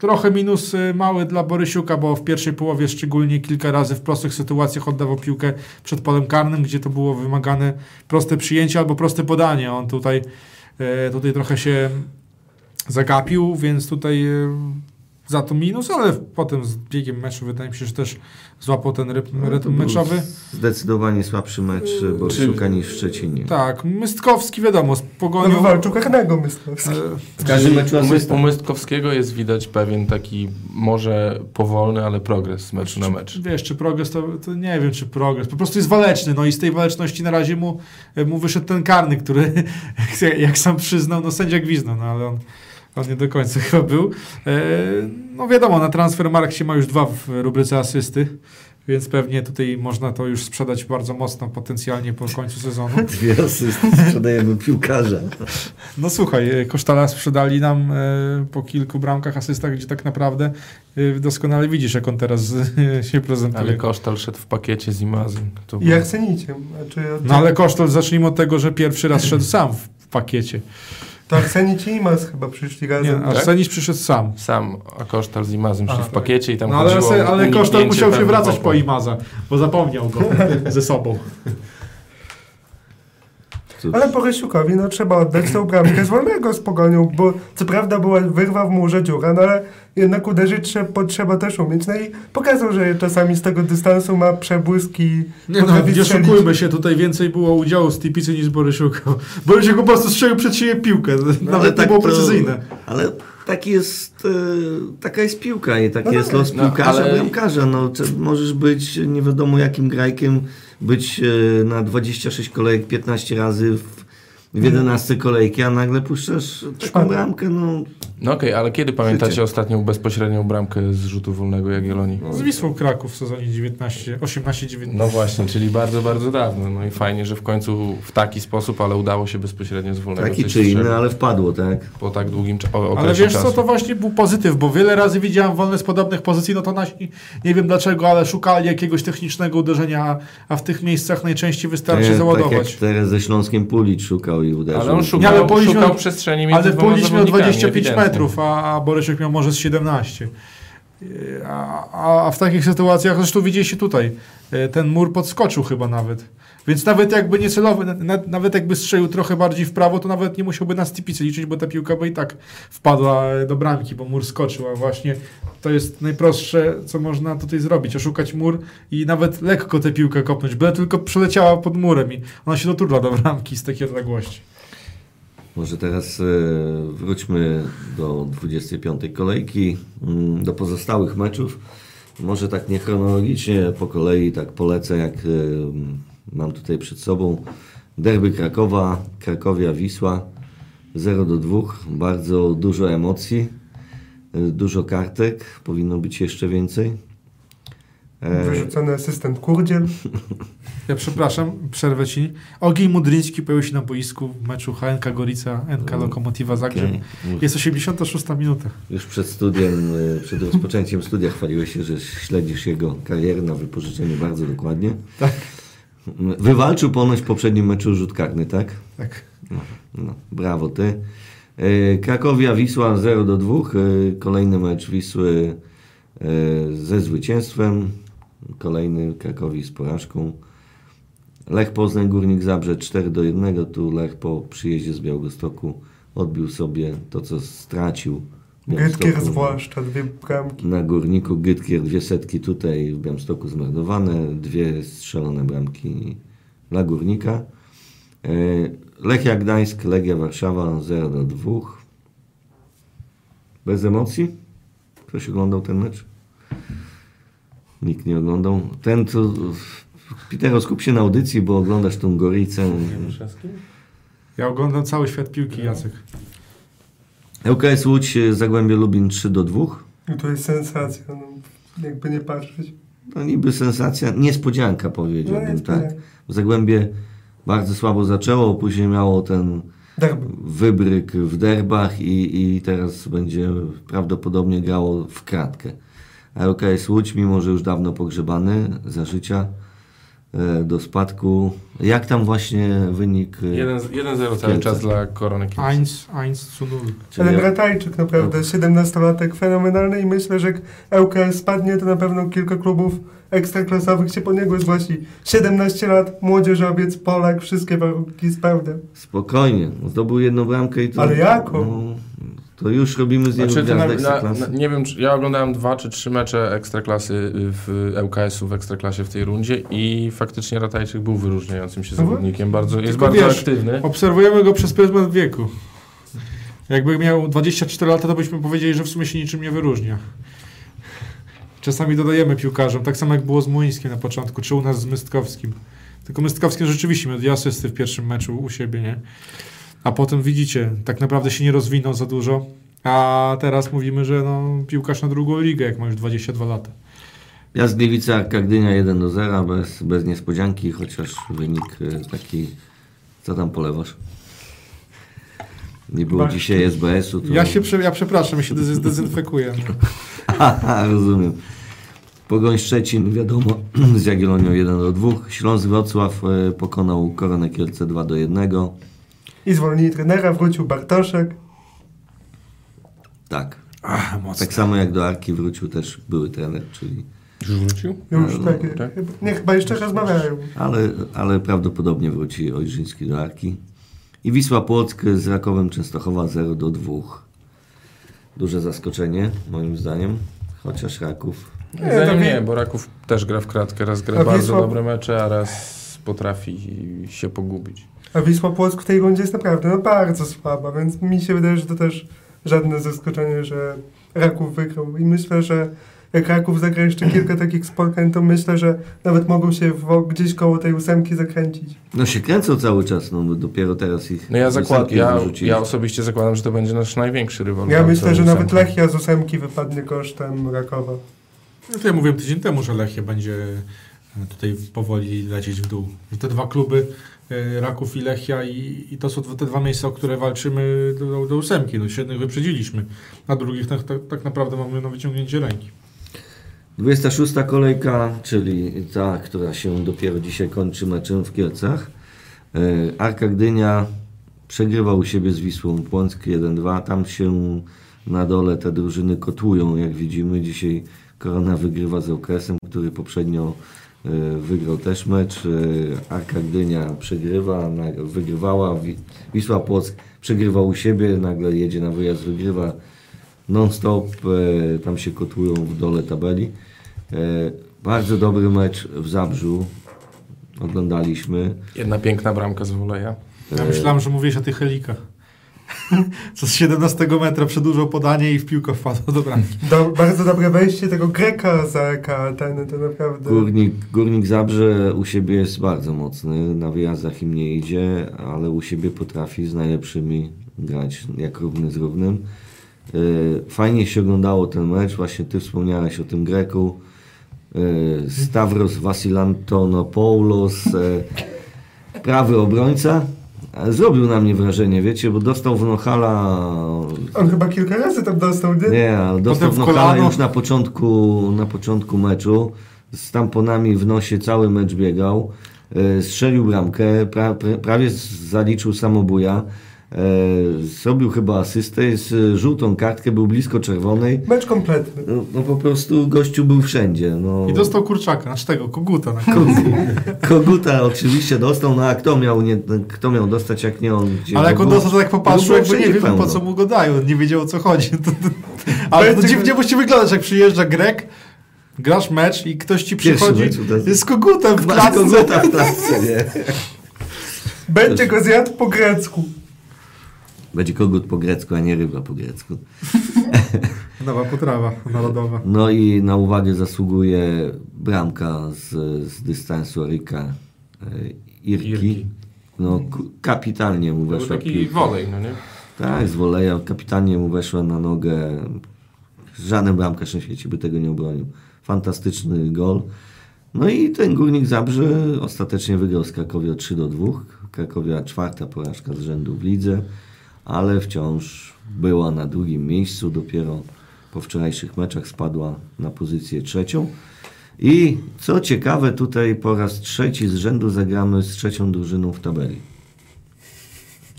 Speaker 3: Trochę minus mały dla Borysiuka, bo w pierwszej połowie szczególnie kilka razy w prostych sytuacjach oddawał piłkę przed polem karnym, gdzie to było wymagane proste przyjęcie albo proste podanie. On tutaj, e, tutaj trochę się zagapił, więc tutaj e, za to minus, ale potem z biegiem meczu wydaje mi się, że też złapał ten rytm,
Speaker 2: No,
Speaker 3: rytm meczowy.
Speaker 2: Zdecydowanie słabszy mecz e, Borysiuka niż w Szczecinie.
Speaker 3: Tak, Mystkowski wiadomo, z
Speaker 4: No
Speaker 3: pogonią...
Speaker 4: wywalczył karnego Myslowski.
Speaker 3: e,
Speaker 2: W każdym meczu
Speaker 5: U, Mystkowskiego jest widać pewien taki może powolny, ale progres z meczu na mecz.
Speaker 3: Wiesz, czy progres, to, to nie wiem, czy progres. Po prostu jest waleczny, no i z tej waleczności na razie mu, mu wyszedł ten karny, który, jak sam przyznał, no sędzia gwizdał, no ale on, on nie do końca chyba był. E, no wiadomo, na transfer się ma już dwa w rubryce asysty, więc pewnie tutaj można to już sprzedać bardzo mocno, potencjalnie po końcu sezonu.
Speaker 2: Dwie asysty sprzedajemy piłkarza.
Speaker 3: No słuchaj, e, Kosztala sprzedali nam e, po kilku bramkach, asystach, gdzie tak naprawdę e, doskonale widzisz, jak on teraz e, się prezentuje.
Speaker 5: Ale Kosztal szedł w pakiecie z Imazem. To
Speaker 4: I Arseniciem. Znaczy, od-
Speaker 3: No ale Kosztol, zacznijmy od tego, że pierwszy raz szedł sam w pakiecie.
Speaker 4: To Arsenic i Imaz chyba przyszli
Speaker 3: Nie,
Speaker 4: razem.
Speaker 3: Arseniś przyszedł sam.
Speaker 5: Sam, a Kosztal z Imazem szli w
Speaker 4: tak.
Speaker 5: pakiecie i tam
Speaker 3: No ale,
Speaker 5: chodziło
Speaker 3: ale Kosztol
Speaker 5: uniknięcie
Speaker 3: musiał się wracać po. Imaza, bo zapomniał go ze sobą.
Speaker 2: Cóż,
Speaker 4: Ale Borysiukowi no trzeba oddać tą bramkę z wolnego z pogonią, bo co prawda była wyrwa w murze dziura, no ale jednak uderzyć trzeba, potrzeba też umieć. No i pokazał, że czasami z tego dystansu ma przebłyski.
Speaker 3: Nie no, nie oszukujmy się, tutaj więcej było udziału z Tipicy niż Borysiuka. Borysiuk po prostu strzelił przed siebie piłkę,
Speaker 2: no,
Speaker 3: nawet nie było
Speaker 2: to-
Speaker 3: precyzyjne.
Speaker 2: Ale taki jest, e, taka jest piłka i taki
Speaker 4: No
Speaker 2: jest
Speaker 4: tak.
Speaker 2: los
Speaker 5: No,
Speaker 2: piłkarza,
Speaker 5: ale-
Speaker 2: bramkarza. No, możesz być nie wiadomo jakim grajkiem, być e, na 26 kolejek 15 razy w, w 11 kolejki, a nagle puszczasz taką bramkę. No,
Speaker 5: No okej, ale kiedy pamiętacie
Speaker 2: Życie.
Speaker 5: ostatnią bezpośrednią bramkę z rzutu wolnego Jagiellonii?
Speaker 3: Z Wisłą Kraków w sezonie 19, 18-19.
Speaker 5: No właśnie, czyli bardzo, bardzo dawno. No i fajnie, że w końcu w taki sposób, ale udało się bezpośrednio z wolnego
Speaker 2: taki czy inny, ale wpadło, tak?
Speaker 5: po tak długim o- okresie
Speaker 3: Ale wiesz
Speaker 5: czasu.
Speaker 3: co, to właśnie był pozytyw, bo wiele razy widziałem wolne z podobnych pozycji, no to nasi, nie wiem dlaczego, ale szukali jakiegoś technicznego uderzenia, a w tych miejscach najczęściej wystarczy
Speaker 2: Nie, Tak
Speaker 3: załadować.
Speaker 2: jak teraz ze Śląskiem Pulicz szukał i uderzył.
Speaker 5: Ale on
Speaker 3: Nie,
Speaker 5: szukał,
Speaker 3: ale Polisz
Speaker 5: szukał przestrzeni między
Speaker 3: Ale Polisz miał
Speaker 5: zawodnikami,
Speaker 3: 25
Speaker 5: ewidentnie.
Speaker 3: metrów, a, a Borysiuk miał może z 17. Yy, A, a, w takich sytuacjach, zresztą widzieliście tutaj, yy, ten mur podskoczył chyba nawet. Więc nawet jakby nie celowy, na, na- nawet jakby strzelił trochę bardziej w prawo, to nawet nie musiałby na stipicy liczyć, bo ta piłka by i tak wpadła e, do bramki, bo mur skoczył, a właśnie to jest najprostsze, co można tutaj zrobić, oszukać mur i nawet lekko tę piłkę kopnąć, byle tylko przeleciała pod murem i ona się doturla do bramki z takiej odległości.
Speaker 2: Może teraz e, wróćmy do 25 kolejki, mm, do pozostałych meczów. Może tak nie chronologicznie, po kolei tak polecę, jak e, mam tutaj przed sobą. Derby Krakowa, Krakowia Wisła 0 do 2. Bardzo dużo emocji, e, dużo kartek, powinno być jeszcze więcej. E,
Speaker 4: Wyrzucony asystent Kurdziel.
Speaker 3: Ja przepraszam, przerwę ci. Ogień Mudryński pojawił się na boisku w meczu HNK Gorica, NK Lokomotiva Zagrzeb.
Speaker 2: okej.
Speaker 3: Jest 86 minuta.
Speaker 2: Już przed studiem, e, przed rozpoczęciem studia chwaliłeś się, że śledzisz jego karierę na wypożyczeniu bardzo dokładnie.
Speaker 3: Tak.
Speaker 2: Wywalczył ponoć w poprzednim meczu rzut karny, tak?
Speaker 3: Tak.
Speaker 2: No, no, brawo ty. E, Krakowia Wisła 0 do 2. E, Kolejny mecz Wisły e, ze zwycięstwem. Kolejny Krakowi z porażką. Lech Poznań Górnik Zabrze 4 do 1. Tu Lech po przyjeździe z Białegostoku odbił sobie to, co stracił. Białymstoku.
Speaker 4: zwłaszcza, dwie bramki.
Speaker 2: Na Górniku Gytkier dwie setki tutaj w Białymstoku zmarnowane, dwie strzelone bramki dla Górnika. E, Lechia Gdańsk, Legia Warszawa 0 do 2. Bez emocji? Ktoś oglądał ten mecz? Nikt nie oglądał. Ten, co... Pitero, skup się na audycji, bo oglądasz tą Goricę.
Speaker 3: Ja oglądam cały świat piłki, Jacek.
Speaker 2: ŁKS Łódź, Zagłębie Lubin 3 do 2.
Speaker 4: I to jest sensacja, no, jakby nie patrzeć.
Speaker 2: No niby sensacja, niespodzianka
Speaker 4: No
Speaker 2: powiedziałbym,
Speaker 4: jest
Speaker 2: tak. Zagłębie bardzo słabo zaczęło, później miało ten
Speaker 4: Derby.
Speaker 2: wybryk w derbach i, i teraz będzie prawdopodobnie grało w kratkę. A LKS Łódź, mimo że już dawno pogrzebany za życia, do spadku. Jak tam właśnie wynik? e,
Speaker 5: 1-0 cały
Speaker 2: Kielce.
Speaker 5: czas dla Korony Kielce.
Speaker 3: Eins, eins zu
Speaker 4: Ale Bratajczyk naprawdę, 17-latek fenomenalny i myślę, że jak ŁKS spadnie, to na pewno kilka klubów ekstraklasowych się po niego zgłosi. 17 lat, młodzieżowiec, Polak, wszystkie warunki spełnia.
Speaker 2: Spokojnie, zdobył jedną bramkę i to...
Speaker 4: Ale jaką?
Speaker 2: No, to już robimy z niego
Speaker 5: Znaczy,
Speaker 2: gwiazdę
Speaker 5: na,
Speaker 2: Ekstraklasy.
Speaker 5: na, nie wiem, czy, ja oglądałem dwa czy trzy mecze Ekstraklasy w ŁKS-u w Ekstraklasie w tej rundzie i faktycznie Ratajczyk był wyróżniającym się
Speaker 4: Mhm.
Speaker 5: zawodnikiem. Bardzo, jest
Speaker 3: Tylko
Speaker 5: bardzo
Speaker 3: wiesz,
Speaker 5: aktywny.
Speaker 3: Obserwujemy go przez pryzmat wieku. Jakby miał 24 lata, to byśmy powiedzieli, że w sumie się niczym nie wyróżnia. Czasami dodajemy piłkarzom, tak samo jak było z Młyńskim na początku, czy u nas z Mystkowskim. Tylko Mystkowskim rzeczywiście miał dwie asysty w pierwszym meczu u siebie, nie? A potem widzicie, tak naprawdę się nie rozwinął za dużo, a teraz mówimy, że no, piłkarz na drugą ligę, jak ma już 22 lata.
Speaker 2: Ja z Gliwice Arka Gdynia 1 do 0, bez, bez niespodzianki, chociaż wynik e, taki... Co tam polewasz? Nie było
Speaker 4: Barszcz.
Speaker 2: dzisiaj SBS-u. To...
Speaker 3: Ja się, prze, ja przepraszam, ja się dez- zdezynfekuję. no.
Speaker 2: Haha, rozumiem. Pogoń Szczecin, wiadomo, z Jagiellonią 1 do 2. Śląsk Wrocław e, pokonał Koronę Kielce 2 do 1.
Speaker 4: I zwolnili trenera, wrócił Bartoszek.
Speaker 2: Tak.
Speaker 3: Ach, mocno.
Speaker 2: Tak samo jak do Arki wrócił też były trener, czyli...
Speaker 5: Już wrócił?
Speaker 4: Już
Speaker 2: No,
Speaker 5: tak.
Speaker 4: chyba, nie, chyba jeszcze rozmawiają.
Speaker 2: Ale, ale prawdopodobnie wróci Ojrzyński do Arki. I Wisła Płock z Rakowem Częstochowa 0 do 2. Duże zaskoczenie, moim zdaniem. Chociaż Raków...
Speaker 4: Nie,
Speaker 5: Zdaniem
Speaker 4: to
Speaker 5: nie, bo Raków też gra w kratkę. Raz gra
Speaker 4: A
Speaker 5: bardzo
Speaker 4: Wisła-
Speaker 5: dobre mecze, a raz potrafi się pogubić.
Speaker 4: A Wisła Płock w tej rundzie jest naprawdę no, bardzo słaba, więc mi się wydaje, że to też żadne zaskoczenie, że Raków wygrał. I myślę, że jak Raków zagra jeszcze kilka takich spotkań, to myślę, że nawet mogą się w, gdzieś koło tej ósemki zakręcić.
Speaker 2: No się kręcą cały czas, no dopiero teraz ich...
Speaker 5: No ja,
Speaker 2: z
Speaker 5: zakład,
Speaker 2: ósemki
Speaker 5: ja, ja osobiście zakładam, że to będzie nasz największy rywal.
Speaker 4: Ja myślę, że nawet. Lechia z ósemki wypadnie kosztem Rakowa.
Speaker 3: No to ja mówiłem tydzień temu, że Lechia będzie e, tutaj powoli lecieć w dół. Że te dwa kluby, Raków i Lechia i, i to są te dwa miejsca, o które walczymy do, do ósemki. No, jednych wyprzedziliśmy, a drugich tak, tak, tak naprawdę mamy na wyciągnięcie ręki.
Speaker 2: 26 kolejka, czyli ta, która się dopiero dzisiaj kończy meczem w Kielcach. E, Arka Gdynia przegrywa u siebie z Wisłą Płock 1-2. Tam się na dole te drużyny kotłują, jak widzimy. Dzisiaj Korona wygrywa z okresem, który poprzednio e, wygrał też mecz. E, Arka Gdynia przegrywa, wygrywała. Wi- Wisła Płock przegrywa u siebie, nagle jedzie na wyjazd, wygrywa non-stop, e, tam się kotłują w dole tabeli. Bardzo dobry mecz w Zabrzu, oglądaliśmy.
Speaker 5: Jedna piękna bramka z woleja.
Speaker 3: Ja myślałem, że mówiłeś o tych helikach. Co z 17 metra przedłużał podanie i w piłkę wpadło do bramki.
Speaker 4: Do, bardzo dobre wejście tego Greka za Eka, ten to naprawdę...
Speaker 2: Górnik, Górnik Zabrze u siebie jest bardzo mocny, na wyjazdach im nie idzie, ale u siebie potrafi z najlepszymi grać jak równy z równym. E, Fajnie się oglądało ten mecz, właśnie Ty wspomniałeś o tym Greku. E, Stavros Vasilantonopoulos, e, prawy obrońca. Zrobił na mnie wrażenie, wiecie, bo dostał w Nochala
Speaker 4: On chyba kilka razy tam dostał, nie?
Speaker 2: nie, ale dostał
Speaker 3: Potem w kolano.
Speaker 2: już na początku, na początku meczu. Z tamponami w nosie cały mecz biegał. E, strzelił bramkę, pra, pra, prawie zaliczył samobuja. E, zrobił chyba asystę, z e, żółtą kartkę, był blisko czerwonej.
Speaker 4: Mecz kompletny.
Speaker 2: No, no po prostu gościu był wszędzie. No.
Speaker 3: I dostał kurczaka, znaczy tego, koguta na końcu.
Speaker 2: Koguta oczywiście dostał, no a kto miał, nie, kto miał dostać jak nie on? Gdzie
Speaker 3: Ale jak on dostał, to tak popatrzył,
Speaker 2: było
Speaker 3: jakby nie wiem po co mu go dają, nie wiedział o co chodzi. To, to, ale to dziwnie musi wyglądać, jak przyjeżdża Grek, grasz mecz i ktoś ci przychodzi z kogutem w klatce.
Speaker 2: koguta w klatce, nie?
Speaker 4: Będzie go zjadł po grecku.
Speaker 2: Będzie kogut po grecku, a nie ryba po grecku.
Speaker 3: Nowa potrawa narodowa.
Speaker 2: No i na uwagę zasługuje bramka z, z dystansu Rika e, Irki.
Speaker 5: Irki.
Speaker 2: No kapitalnie mu weszła
Speaker 5: taki
Speaker 2: piłka.
Speaker 5: wolej, no nie?
Speaker 2: Tak, z woleja kapitalnie mu weszła na nogę. Żaden bramkarz na świecie by tego nie obronił. Fantastyczny gol. No i ten Górnik Zabrze ostatecznie wygrał z Krakowia 3 do 2. Krakowia czwarta porażka z rzędu w lidze, ale wciąż była na drugim miejscu. Dopiero po wczorajszych meczach spadła na pozycję trzecią. I co ciekawe, tutaj po raz trzeci z rzędu zagramy z trzecią drużyną w tabeli.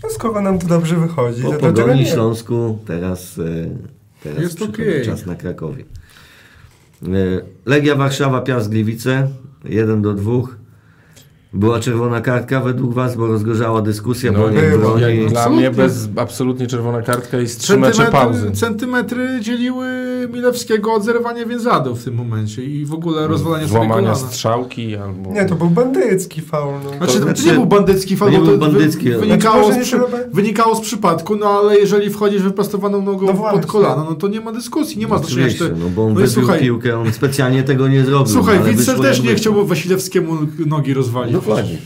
Speaker 4: No skoro nam to dobrze wychodzi,
Speaker 2: Po
Speaker 4: to
Speaker 2: Pogoni
Speaker 4: nie?
Speaker 2: Śląsku teraz, e, teraz
Speaker 3: Jest okej.
Speaker 2: czas na Krakowie. E, Legia Warszawa, Piast Gliwice, 1 do 2. Była czerwona kartka według Was, bo rozgorzała dyskusja,
Speaker 5: No,
Speaker 2: bo nie
Speaker 4: było.
Speaker 5: dla
Speaker 3: Absolutnie.
Speaker 5: mnie bez absolutnie czerwona kartka i z trzy mecze pauzy.
Speaker 3: centymetry dzieliły Milewskiego od zerwania więzadów w tym momencie i w ogóle rozwalania sobie
Speaker 5: Włamania
Speaker 3: kolana.
Speaker 5: strzałki albo...
Speaker 4: Nie, to był bandycki faul. No.
Speaker 3: Znaczy, to,
Speaker 2: znaczy-
Speaker 3: nie był bandycki
Speaker 2: to
Speaker 3: faul,
Speaker 2: nie był
Speaker 3: to wy-
Speaker 2: bandycki, ale-
Speaker 3: wynikało,
Speaker 4: Znaczy,
Speaker 3: z przy, wynikało z przypadku, no ale jeżeli wchodzisz wyprostowaną nogą
Speaker 4: No
Speaker 3: pod kolano, no to nie ma dyskusji, nie ma znaczenia.
Speaker 2: Oczywiście,
Speaker 3: czy-
Speaker 2: no bo on
Speaker 3: no
Speaker 2: wybił
Speaker 3: słuchaj-
Speaker 2: piłkę, on specjalnie tego nie zrobił.
Speaker 3: Słuchaj,
Speaker 2: ale
Speaker 3: Witzel też nie chciał Wasilewskiemu nogi rozwalić.
Speaker 2: Dokładnie.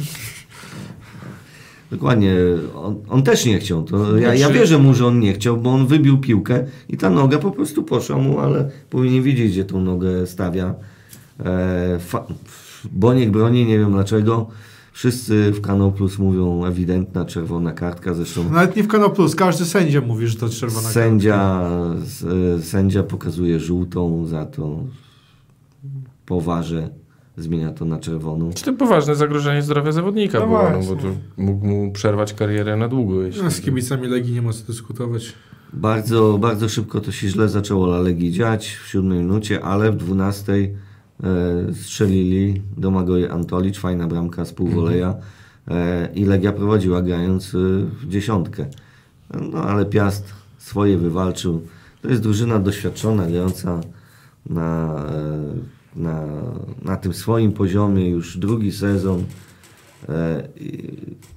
Speaker 2: Dokładnie. On, on też nie chciał. To ja, ja
Speaker 5: Znaczy-
Speaker 2: wierzę mu, że on nie chciał, bo on wybił piłkę i ta noga po prostu poszła mu, ale powinien wiedzieć, gdzie tą nogę stawia. E, fa- Boniek broni, nie wiem dlaczego. Wszyscy w Kanał Plus mówią ewidentna czerwona kartka, zresztą
Speaker 3: Nawet nie w Kano Plus, każdy sędzia mówi, że to czerwona
Speaker 2: sędzia, s- sędzia pokazuje żółtą za to poważę, zmienia to na czerwoną.
Speaker 5: Czy to poważne zagrożenie zdrowia zawodnika
Speaker 4: No
Speaker 5: było, no, bo to mógł mu przerwać karierę na długo. Jeśli
Speaker 3: No, z kibicami Legii nie ma co dyskutować.
Speaker 2: Bardzo, bardzo szybko to się źle zaczęło dla Legii dziać w siódmej minucie, ale w dwunastej e, strzelili Domagoje Antolicz, fajna bramka z półwoleja e, i Legia prowadziła grając e, w dziesiątkę. No ale Piast swoje wywalczył. To jest drużyna doświadczona, grająca na, e, na, na tym swoim poziomie już drugi sezon. E,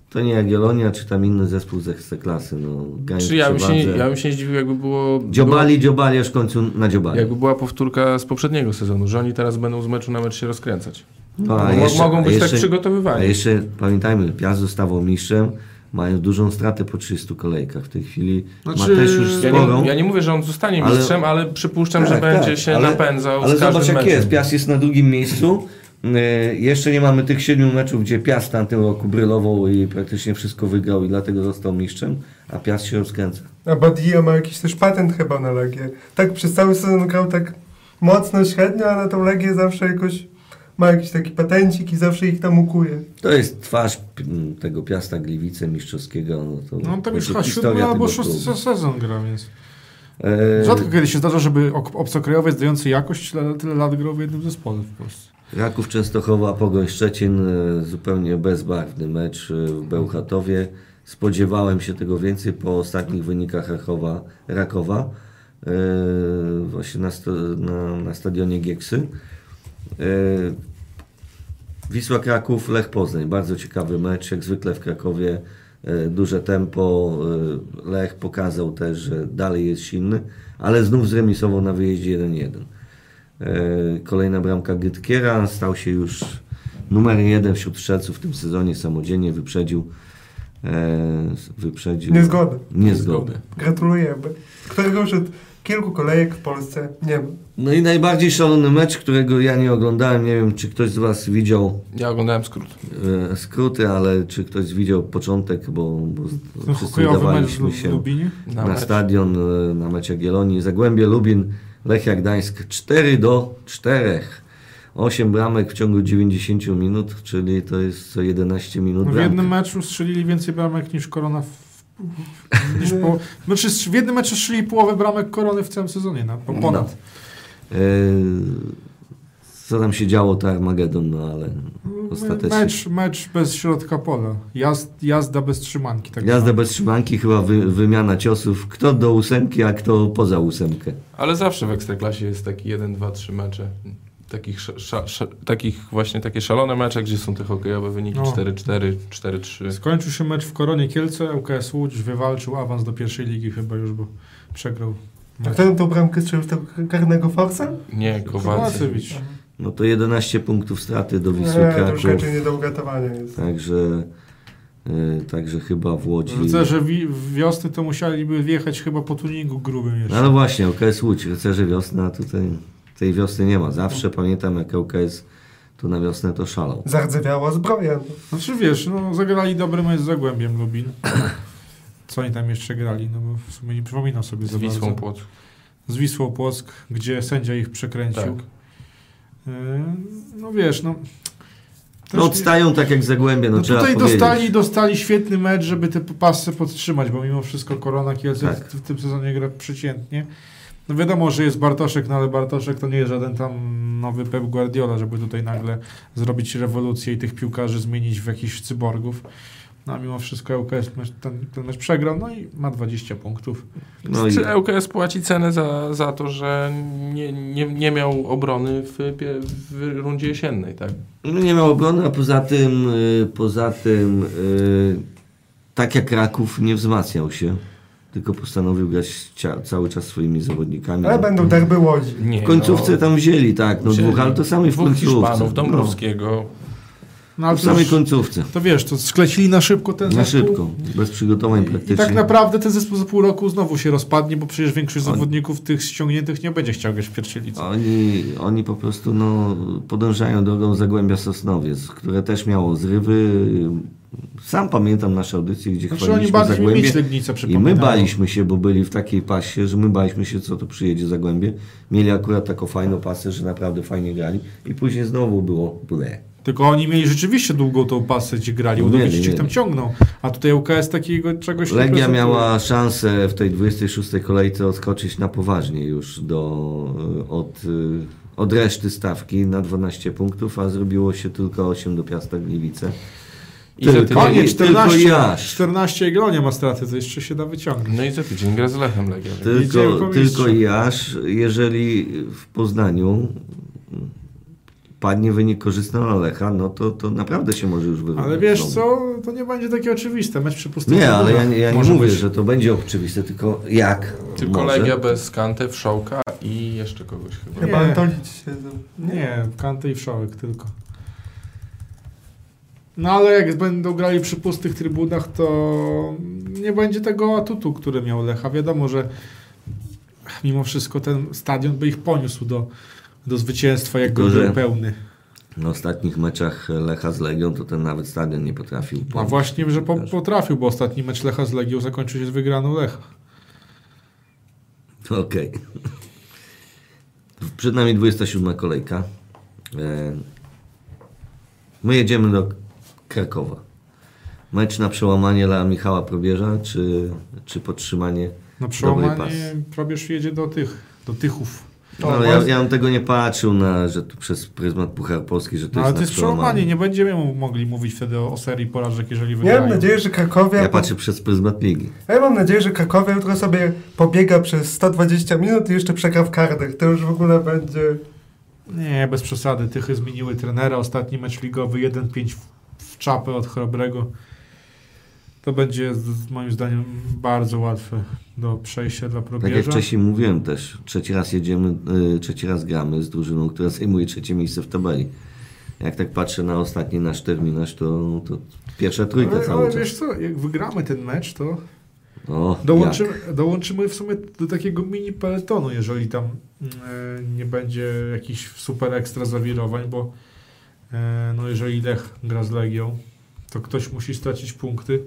Speaker 2: to nie Jagiellonia, czy tam inny zespół z Ekstraklasy. No,
Speaker 5: Czy ja bym, się, ja bym się nie zdziwił, jakby było...
Speaker 2: Dziobali, dziobali, aż w końcu na dziobali.
Speaker 5: Jakby była powtórka z poprzedniego sezonu, że oni teraz będą z meczu na mecz się rozkręcać.
Speaker 2: No, a jeszcze-
Speaker 5: mogą być
Speaker 2: jeszcze-
Speaker 5: tak przygotowywani.
Speaker 2: A jeszcze pamiętajmy, Piast zostawał mistrzem, mają dużą stratę po 30 kolejkach. W tej chwili
Speaker 3: Znaczy,
Speaker 2: ma też już
Speaker 5: Ja
Speaker 2: sporą.
Speaker 5: nie, ja nie mówię, że on zostanie
Speaker 2: Ale-
Speaker 5: mistrzem, ale, przypuszczam, że
Speaker 2: Tak,
Speaker 5: będzie
Speaker 2: tak,
Speaker 5: się
Speaker 2: ale-
Speaker 5: napędzał
Speaker 2: Ale
Speaker 5: z każdym
Speaker 2: zobacz jak
Speaker 5: meczem.
Speaker 2: jest, Piast jest na drugim miejscu. E, Jeszcze nie mamy tych siedmiu meczów, gdzie Piast w tamtym roku brylował i praktycznie wszystko wygrał i dlatego został mistrzem, a Piast się rozkręca.
Speaker 4: A Badia ma jakiś też patent chyba na Legię. Tak przez cały sezon grał tak mocno, średnio, a na tą Legię zawsze jakoś ma jakiś taki patencik i zawsze ich tam ukuje.
Speaker 2: To jest twarz m, tego Piasta Gliwice mistrzowskiego. No, to
Speaker 3: No on tam już
Speaker 2: to
Speaker 3: chyba siódmy albo szósty sezon gra, więc...
Speaker 2: E,
Speaker 3: Rzadko kiedy się zdarza, żeby ok- obcokrajowiec dający jakość tyle, tyle lat grał w jednym zespole w Polsce.
Speaker 2: Raków Częstochowa, Pogoń Szczecin, e, zupełnie bezbarwny mecz e, w Bełchatowie. Spodziewałem się tego więcej po ostatnich wynikach Rakowa, Rakowa e, właśnie na, sto, na, na stadionie Gieksy. Wisła Kraków, Lech Poznań. Bardzo ciekawy mecz, jak zwykle w Krakowie. e, Duże tempo. e, Lech pokazał też, że dalej jest silny, ale znów zremisował na wyjeździe 1-1. E, Kolejna bramka Gytkiera stał się już numer jeden wśród strzelców w tym sezonie samodzielnie wyprzedził wyprzedził
Speaker 4: Niezgodę.
Speaker 2: niezgodę.
Speaker 4: Gratulujemy. Którego już od kilku kolejek w Polsce nie ma.
Speaker 2: No i najbardziej szalony mecz, którego ja nie oglądałem, nie wiem czy ktoś z Was widział
Speaker 5: Ja oglądałem skrót.
Speaker 2: e, skróty, ale czy ktoś widział początek, bo, bo wszyscy udawaliśmy się.
Speaker 5: Na
Speaker 2: na, stadion e, na mecz Jagiellonii. Zagłębie Lubin, Lechia Gdańsk 4 do 4. 8 bramek w ciągu 90 minut, czyli to jest co 11 minut
Speaker 3: No w jednym meczu strzelili więcej bramek niż Korona w... Niż po, znaczy w jednym meczu strzelili połowę bramek Korony w całym sezonie, no, po ponad.
Speaker 2: E, co tam się działo, to Armagedon, no ale ostatecznie.
Speaker 3: Mecz, mecz bez środka pola. Jazd, jazda bez trzymanki. Tak
Speaker 2: Jazda
Speaker 3: zwana.
Speaker 2: bez trzymanki, chyba wy, wymiana ciosów. Kto do ósemki, a kto poza ósemkę.
Speaker 5: Ale zawsze w Ekstraklasie jest taki 1, 2, 3 mecze. Takich, sza, sza, takich właśnie takie szalone mecze, gdzie są te hokejowe wyniki
Speaker 3: No.
Speaker 5: 4-4, 4-3.
Speaker 3: Skończył się mecz w Koronie Kielce, ŁKS Łódź wywalczył awans do pierwszej ligi chyba już, bo przegrał.
Speaker 4: A tam tą bramkę strzelił z tego karnego forsa?
Speaker 5: Nie, Kowacy.
Speaker 3: Kowalewicz.
Speaker 2: No to 11 punktów straty do Wisły
Speaker 4: Nie,
Speaker 2: Kraków.
Speaker 4: nie do ugatowania jest.
Speaker 2: Także, e, także chyba w Łodzi.
Speaker 3: Rycerze wi- wiosny to musieliby wjechać chyba po tuningu grubym jeszcze.
Speaker 2: No ale właśnie, OKS Łódź, rycerze wiosna, tutaj tej wiosny nie ma. Zawsze
Speaker 3: No.
Speaker 2: pamiętam, jak OKS tu na wiosnę to szalał.
Speaker 4: Zardzewiała zbroja. No.
Speaker 3: Znaczy wiesz, no zagrali dobry mecz z Zagłębiem Lubin. Co oni tam jeszcze grali? No bo w sumie nie przypominam sobie
Speaker 5: Z
Speaker 3: za
Speaker 5: Wisłą
Speaker 3: bardzo.
Speaker 5: Płock.
Speaker 3: Z Wisłą Płock, gdzie sędzia ich przekręcił.
Speaker 5: Tak.
Speaker 3: Yy, No wiesz, no...
Speaker 2: No
Speaker 3: nie-
Speaker 2: odstają tak jak Zagłębie, no,
Speaker 3: no
Speaker 2: trzeba
Speaker 3: tutaj
Speaker 2: powiedzieć.
Speaker 3: dostali, dostali świetny mecz, żeby te pasy podtrzymać, bo mimo wszystko Korona Kielce
Speaker 2: Tak.
Speaker 3: w, w tym sezonie gra przeciętnie. No wiadomo, że jest Bartoszek, no ale Bartoszek to nie jest żaden tam nowy Pep Guardiola, żeby tutaj nagle zrobić rewolucję i tych piłkarzy zmienić w jakichś cyborgów. No a mimo wszystko ŁKS mecz, ten, ten mecz przegrał, no i ma 20 punktów.
Speaker 2: No i
Speaker 5: Czy ŁKS płaci cenę za, za to, że nie, nie, nie miał obrony w, w rundzie jesiennej, tak?
Speaker 2: no nie miał obrony, a poza tym, y, poza tym y, tak jak Kraków nie wzmacniał się, tylko postanowił grać cia- cały czas swoimi zawodnikami.
Speaker 4: Ale będą derby Łodzi.
Speaker 5: Nie,
Speaker 2: W końcówce
Speaker 5: no,
Speaker 2: tam wzięli, tak, no
Speaker 5: wzięli
Speaker 2: dwóch, ale to samych w końcówce.
Speaker 5: Hiszpanów, Dąbrowskiego.
Speaker 3: No
Speaker 2: No,
Speaker 3: ale
Speaker 2: w
Speaker 3: to,
Speaker 2: samej końcówce.
Speaker 3: to wiesz, to sklecili na szybko ten
Speaker 2: Na
Speaker 3: zespół.
Speaker 2: szybko, bez przygotowań
Speaker 3: I
Speaker 2: praktycznie.
Speaker 3: tak naprawdę ten zespół za pół roku znowu się rozpadnie, bo przecież większość
Speaker 2: Oni-
Speaker 3: zawodników tych ściągniętych nie będzie chciał grać w pierścielicy.
Speaker 2: Oni, oni po prostu no, podążają drogą Zagłębia Sosnowiec, które też miało zrywy. Sam pamiętam nasze audycje, gdzie
Speaker 3: Znaczy
Speaker 2: chwaliliśmy Zagłębie. I my baliśmy się, bo byli w takiej pasie, że my baliśmy się, co to przyjedzie Zagłębie. Mieli akurat taką fajną pasę, że naprawdę fajnie grali. I później znowu było ble.
Speaker 3: Tylko oni mieli rzeczywiście długą tą pasę, gdzie grali,
Speaker 2: mieli,
Speaker 3: ich tam ciągnął. A tutaj UKS takiego czegoś nie
Speaker 2: Legia miała szansę w tej 26 kolejce odskoczyć na poważnie już do, od, y, od reszty stawki na 12 punktów, a zrobiło się tylko 8 do Piasta Gliwice.
Speaker 5: I za
Speaker 2: Tylko-
Speaker 3: Koniec,
Speaker 2: tylko
Speaker 3: 14,
Speaker 2: Jasz.
Speaker 3: 14 i Gronie ma straty, to jeszcze się da wyciągnąć.
Speaker 5: no i za tydzień gra z Lechem Legia.
Speaker 2: Tylko, tylko. Jasz, jeżeli w Poznaniu padnie wynik korzystny dla Lecha, no to, to naprawdę się może już wyrównać.
Speaker 3: Ale wiesz co, to nie będzie takie oczywiste. Mecz przy
Speaker 2: Nie, ale ja, nie- ja nie mówię,
Speaker 3: być.
Speaker 2: że to będzie oczywiste, tylko jak
Speaker 5: Tylko
Speaker 2: może.
Speaker 5: Legia bez Kante, Wszołka i jeszcze kogoś chyba.
Speaker 4: Chyba
Speaker 3: Nie.
Speaker 4: Antolić się...
Speaker 3: Nie, Kanty i Wszołek tylko. No ale jak będą grali przy pustych trybunach, to nie będzie tego atutu, który miał Lecha. Wiadomo, że mimo wszystko ten stadion by ich poniósł do, do zwycięstwa,
Speaker 2: Tylko, że-
Speaker 3: był pełny.
Speaker 2: Na ostatnich meczach Lecha z Legią to ten nawet stadion nie potrafił.
Speaker 3: A
Speaker 2: pomóc.
Speaker 3: właśnie, że po, potrafił, bo ostatni mecz Lecha z Legią zakończył się z wygraną Lecha.
Speaker 2: Okej. Przed nami 27 kolejka. E, My jedziemy do Krakowa. Mecz na przełamanie dla Michała Probierza, czy, czy podtrzymanie
Speaker 3: Na przełamanie probierz jedzie do tych, do Tychów.
Speaker 2: No, ale ja, ja bym tego nie patrzył na, że tu przez pryzmat Puchar Polski, że to
Speaker 3: No, ale
Speaker 2: jest
Speaker 3: to
Speaker 2: na
Speaker 3: jest przełamanie, nie będziemy mogli mówić wtedy o, o serii porażek, jeżeli
Speaker 4: Ja
Speaker 3: wygrają.
Speaker 4: mam nadzieję, że Krakowia...
Speaker 2: Ja patrzę przez pryzmat Ligi.
Speaker 4: Ja mam nadzieję, że Krakowia jutro sobie pobiega przez 120 minut i jeszcze przegra w kardach. To już w ogóle będzie...
Speaker 3: Nie, bez przesady. Tychy zmieniły trenera. Ostatni mecz ligowy 1-5 w, w czapę od Chrobrego. To będzie z- moim zdaniem bardzo łatwe do przejścia dla
Speaker 2: Tak jak
Speaker 3: probierza.
Speaker 2: wcześniej mówiłem też, trzeci raz jedziemy, y, trzeci raz gramy z drużyną, która zajmuje trzecie miejsce w tabeli. Jak tak patrzę na ostatni nasz terminarz, to, to pierwsza trójka
Speaker 3: ale,
Speaker 2: cały
Speaker 3: ale
Speaker 2: czas.
Speaker 3: wiesz co, jak wygramy ten mecz, to
Speaker 2: O,
Speaker 3: dołączymy, dołączymy w sumie do takiego mini peletonu, jeżeli tam e, nie będzie jakichś super ekstra zawirowań, bo no jeżeli Lech gra z Legią, to ktoś musi stracić punkty.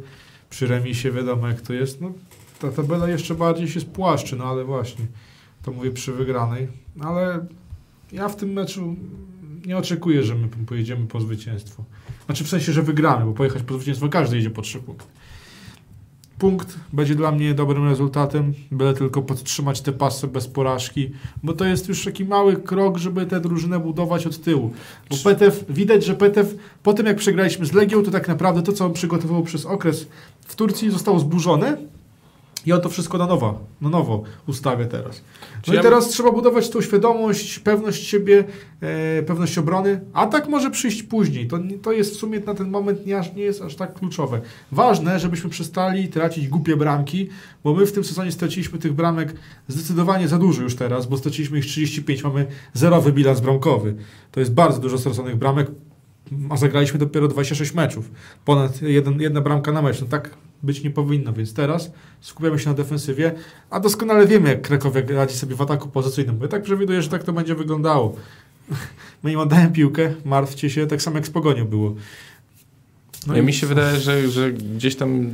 Speaker 3: Przy remisie wiadomo jak to jest. No, ta tabela jeszcze bardziej się spłaszczy, no ale właśnie, to mówię przy wygranej. Ale ja w tym meczu nie oczekuję, że my pojedziemy po zwycięstwo. Znaczy w sensie, że wygramy, bo pojechać po zwycięstwo każdy jedzie po trzy punkty. Punkt będzie dla mnie dobrym rezultatem, byle tylko podtrzymać te pasy bez porażki, bo to jest już taki mały krok, żeby tę drużynę budować od tyłu. Bo Petew, widać, że Petew po tym jak przegraliśmy z Legią, to tak naprawdę to, co on przygotował przez okres w Turcji zostało zburzone i on to wszystko na nowo, na nowo ustawia teraz.
Speaker 5: Czy
Speaker 3: No
Speaker 5: ja
Speaker 3: i teraz trzeba budować tą świadomość, pewność siebie, e, pewność obrony, a tak może przyjść później. To, to jest w sumie na ten moment nie, aż, nie jest aż tak kluczowe. Ważne, żebyśmy przestali tracić głupie bramki, bo my w tym sezonie straciliśmy tych bramek zdecydowanie za dużo już teraz, bo straciliśmy ich 35, mamy zerowy bilans bramkowy. To jest bardzo dużo straconych bramek, a zagraliśmy dopiero 26 meczów. Ponad jeden, jedna bramka na mecz. No tak być nie powinno, więc teraz skupiamy się na defensywie, a doskonale wiemy, jak Krakowia radzi sobie w ataku pozycyjnym. Bo ja tak przewiduję, że tak to będzie wyglądało. My im oddałem piłkę, martwcie się, tak samo jak z Pogonią było. No
Speaker 5: Ja
Speaker 3: i
Speaker 5: mi się wydaje, że, że gdzieś tam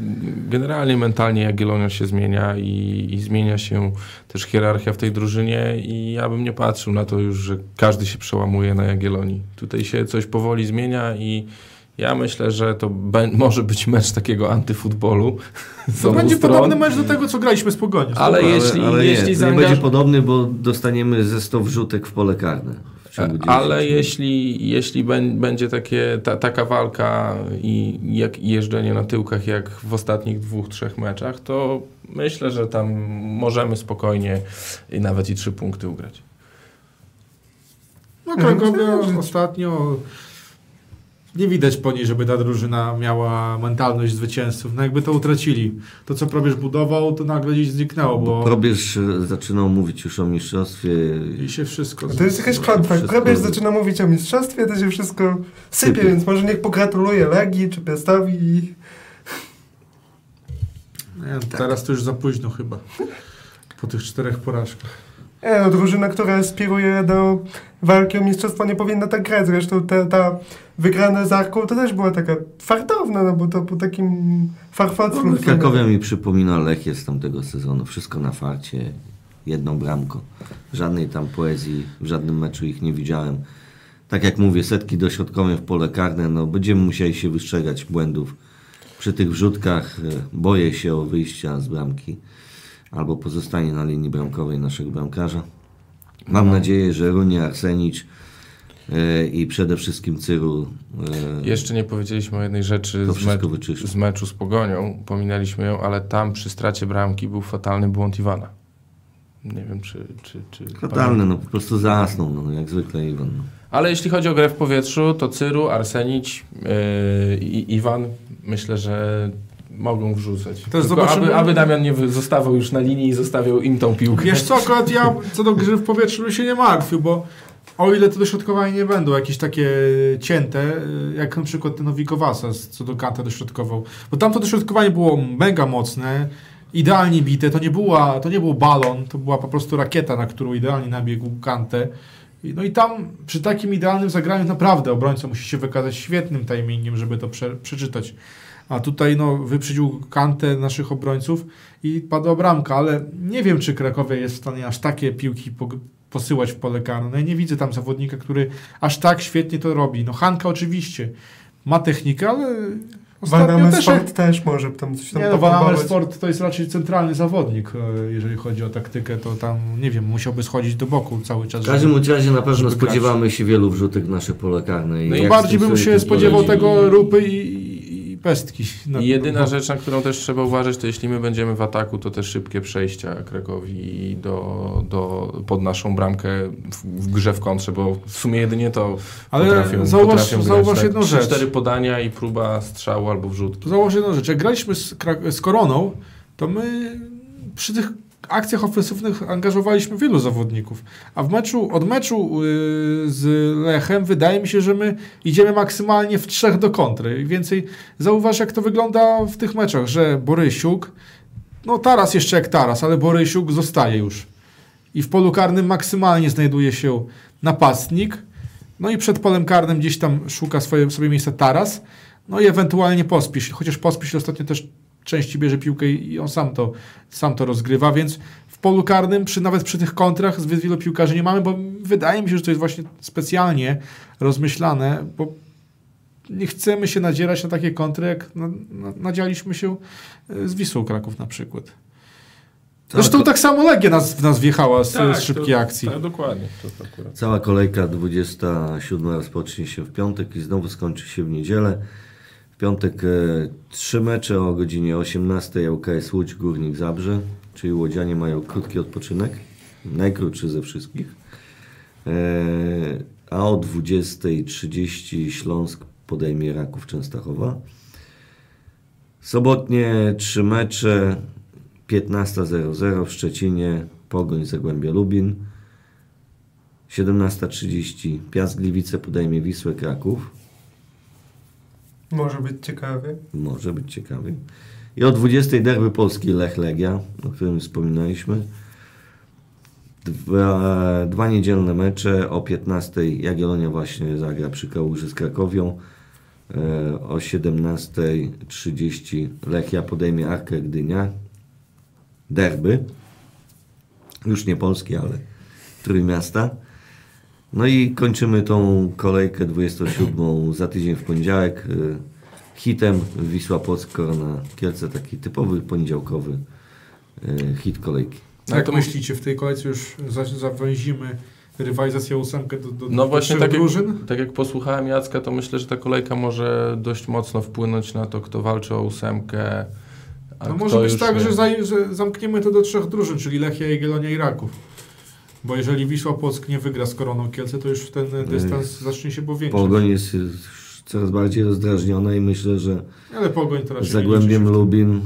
Speaker 5: generalnie mentalnie Jagiellonia się zmienia i, i zmienia się też hierarchia w tej drużynie i ja bym nie patrzył na to już, że każdy się przełamuje na Jagiellonii. Tutaj się coś powoli zmienia i ja myślę, że to be- może być mecz takiego antyfutbolu
Speaker 3: To będzie
Speaker 5: stron.
Speaker 3: podobny mecz do tego, co graliśmy z Pogonią.
Speaker 5: Ale
Speaker 2: ale,
Speaker 5: jeśli-
Speaker 2: ale
Speaker 5: jeśli
Speaker 2: nie, to nie
Speaker 5: zaangaż-
Speaker 2: będzie podobny, bo dostaniemy ze 100 wrzutek w pole karne. w ciągu 10
Speaker 5: Ale jeśli, jeśli bę- będzie takie, ta, taka walka i jak jeżdżenie na tyłkach jak w ostatnich dwóch, trzech meczach, to myślę, że tam możemy spokojnie i nawet i trzy punkty ugrać.
Speaker 3: No
Speaker 4: myślę, że-
Speaker 3: ostatnio nie widać po niej, żeby ta drużyna miała mentalność zwycięzców. No jakby to utracili. To, co Probierz budował, to nagle gdzieś zniknęło, bo
Speaker 2: Probierz e, zaczynał mówić już o mistrzostwie.
Speaker 3: i się wszystko...
Speaker 4: To jest jakaś klątwa. Probierz zaczyna mówić o mistrzostwie, to się wszystko sypie,
Speaker 2: Sypie.
Speaker 4: więc może niech pogratuluje Legii czy Piastowi i...
Speaker 3: Nie, teraz to już za późno chyba. Po tych czterech porażkach.
Speaker 4: Nie, no, drużyna, która aspiruje do walki o mistrzostwo nie powinna tak grać. Zresztą ta, ta wygrana z Arką to też była taka fartowna, no bo to po takim farfocku.
Speaker 2: No, Krakowia mi przypomina Lechię z tamtego sezonu. Wszystko na farcie, jedną bramką. Żadnej tam poezji, w żadnym meczu ich nie widziałem. Tak jak mówię, setki dośrodkowe w pole karne, no będziemy musieli się wystrzegać błędów przy tych wrzutkach. E, Boję się o wyjścia z bramki albo pozostanie na linii bramkowej naszego bramkarza. Mam
Speaker 5: No.
Speaker 2: nadzieję, że Runie Arsenicz e, i przede wszystkim Cyru e,
Speaker 5: Jeszcze nie powiedzieliśmy o jednej rzeczy z,
Speaker 2: wyczyszczą.
Speaker 5: z meczu z Pogonią. Pominęliśmy ją, ale tam przy stracie bramki był fatalny błąd Iwana. Nie wiem, czy... czy, czy
Speaker 2: Fatalne, no po prostu zasnął, no, jak zwykle Iwan. No.
Speaker 5: Ale jeśli chodzi o grę w powietrzu, to Cyru, Arsenić yy, i Iwan myślę, że mogą wrzucać.
Speaker 3: Też zobaczymy-
Speaker 5: aby, aby Damian nie zostawał już na linii i zostawiał im tą piłkę.
Speaker 3: Wiesz co, akurat ja co do gry w powietrzu bym się nie martwił, bo o ile te dośrodkowania nie będą jakieś takie cięte, y, jak na przykład ten Nowikowasa co do Kanta dośrodkował. Bo tamto dośrodkowanie było mega mocne, idealnie bite, to nie, była, to nie był balon, to była po prostu rakieta, na którą idealnie nabiegł Kantę. No i tam przy takim idealnym zagraniu naprawdę obrońca musi się wykazać świetnym timingiem, żeby to prze, przeczytać. A tutaj no, wyprzedził kantę naszych obrońców i padła bramka, ale nie wiem, czy Krakowia jest w stanie aż takie piłki po, posyłać w pole karne. No nie widzę tam zawodnika, który aż tak świetnie to robi. No Hanka oczywiście ma technikę, ale ostatnio też...
Speaker 4: Sport też może tam coś tam
Speaker 3: nie, no, Van. Sport to jest raczej centralny zawodnik, e, jeżeli chodzi o taktykę, to tam, nie wiem, musiałby schodzić do boku cały czas.
Speaker 2: W każdym
Speaker 3: żeby-
Speaker 2: razie na pewno
Speaker 3: żeby grać.
Speaker 2: spodziewamy się wielu wrzutek w nasze pole karne. i
Speaker 5: No
Speaker 3: bardziej bym się spodziewał tego Rupy i Pestki.
Speaker 5: I jedyna
Speaker 3: no,
Speaker 5: rzecz, na którą też trzeba uważać, to jeśli my będziemy w ataku, to te szybkie przejścia Krakowi do, do, pod naszą bramkę w, w grze w kontrze, bo w sumie jedynie to
Speaker 3: Ale
Speaker 5: potrafią,
Speaker 3: zauważ-
Speaker 5: potrafią
Speaker 3: zauważ
Speaker 5: grać, tak?
Speaker 3: jedną rzecz.
Speaker 5: Cztery podania i próba strzału albo wrzutki.
Speaker 3: Zauważ jedną rzecz. Jak graliśmy z, z Koroną, to my przy tych akcjach ofensywnych angażowaliśmy wielu zawodników. A w meczu, od meczu yy, z Lechem wydaje mi się, że my idziemy maksymalnie w trzech do kontry. Więcej zauważ, jak to wygląda w tych meczach, że Borysiuk, no Taras jeszcze jak Taras, ale Borysiuk zostaje już. I w polu karnym maksymalnie znajduje się napastnik. No i przed polem karnym gdzieś tam szuka swoje, sobie miejsca Taras. No i ewentualnie Pospisz. Chociaż Pospisz ostatnio też częściej bierze piłkę i on sam to, sam to rozgrywa, więc w polu karnym, przy, nawet przy tych kontrach zbyt wielu piłkarzy nie mamy, bo wydaje mi się, że to jest właśnie specjalnie rozmyślane, bo nie chcemy się nadzierać na takie kontry, jak na, na, nadzialiśmy się e, z Wisłą Kraków na przykład. Zresztą tak samo Legia nas, w nas wjechała z, z szybkiej
Speaker 5: to,
Speaker 3: akcji.
Speaker 5: Tak, dokładnie. To akurat.
Speaker 2: Cała kolejka 27 rozpocznie się w piątek i znowu skończy się w niedzielę. Piątek e, trzy mecze o godzinie 18 ŁKS Łódź Górnik Zabrze, czyli Łodzianie mają krótki odpoczynek, najkrótszy ze wszystkich. E, a o 20.30 Śląsk podejmie Raków Częstochowa. Sobotnie trzy mecze 15.00 w Szczecinie Pogoń Zagłębia Lubin 17.30 Piast Gliwice podejmie Wisłę Kraków.
Speaker 4: Może być ciekawie.
Speaker 2: Może być ciekawy. I o 20.00 derby Polski Lech Legia, o którym wspominaliśmy. Dwa, dwa niedzielne mecze. O 15.00 Jagiellonia właśnie zagra przy Kałuży z Krakowią. E, O 17.30 Lechia podejmie Arkę Gdynia. Derby. Już nie polskie, ale Trójmiasta. No i kończymy tą kolejkę 27 za tydzień w poniedziałek. e, Hitem Wisła Płock Korona Kielce, taki typowy poniedziałkowy e, hit kolejki.
Speaker 5: No
Speaker 3: Jak
Speaker 5: to-
Speaker 3: myślicie, w tej kolejce już za- zawęzimy rywalizację o ósemkę do, do,
Speaker 5: No
Speaker 3: do
Speaker 5: właśnie
Speaker 3: trzech
Speaker 5: tak jak,
Speaker 3: drużyn?
Speaker 5: tak jak posłuchałem Jacka, to myślę, że ta kolejka może dość mocno wpłynąć na to, kto walczy o ósemkę. A
Speaker 3: No może być tak, że, za, że zamkniemy to do trzech drużyn, czyli Lechia, Jagiellonia i Raków. Bo jeżeli Wisła Płock nie wygra z Koroną Kielce, to już ten dystans zacznie się powiększać.
Speaker 2: Pogoń jest coraz bardziej rozdrażniona i myślę, że
Speaker 3: Ale Pogoń teraz
Speaker 2: Zagłębiem Lubin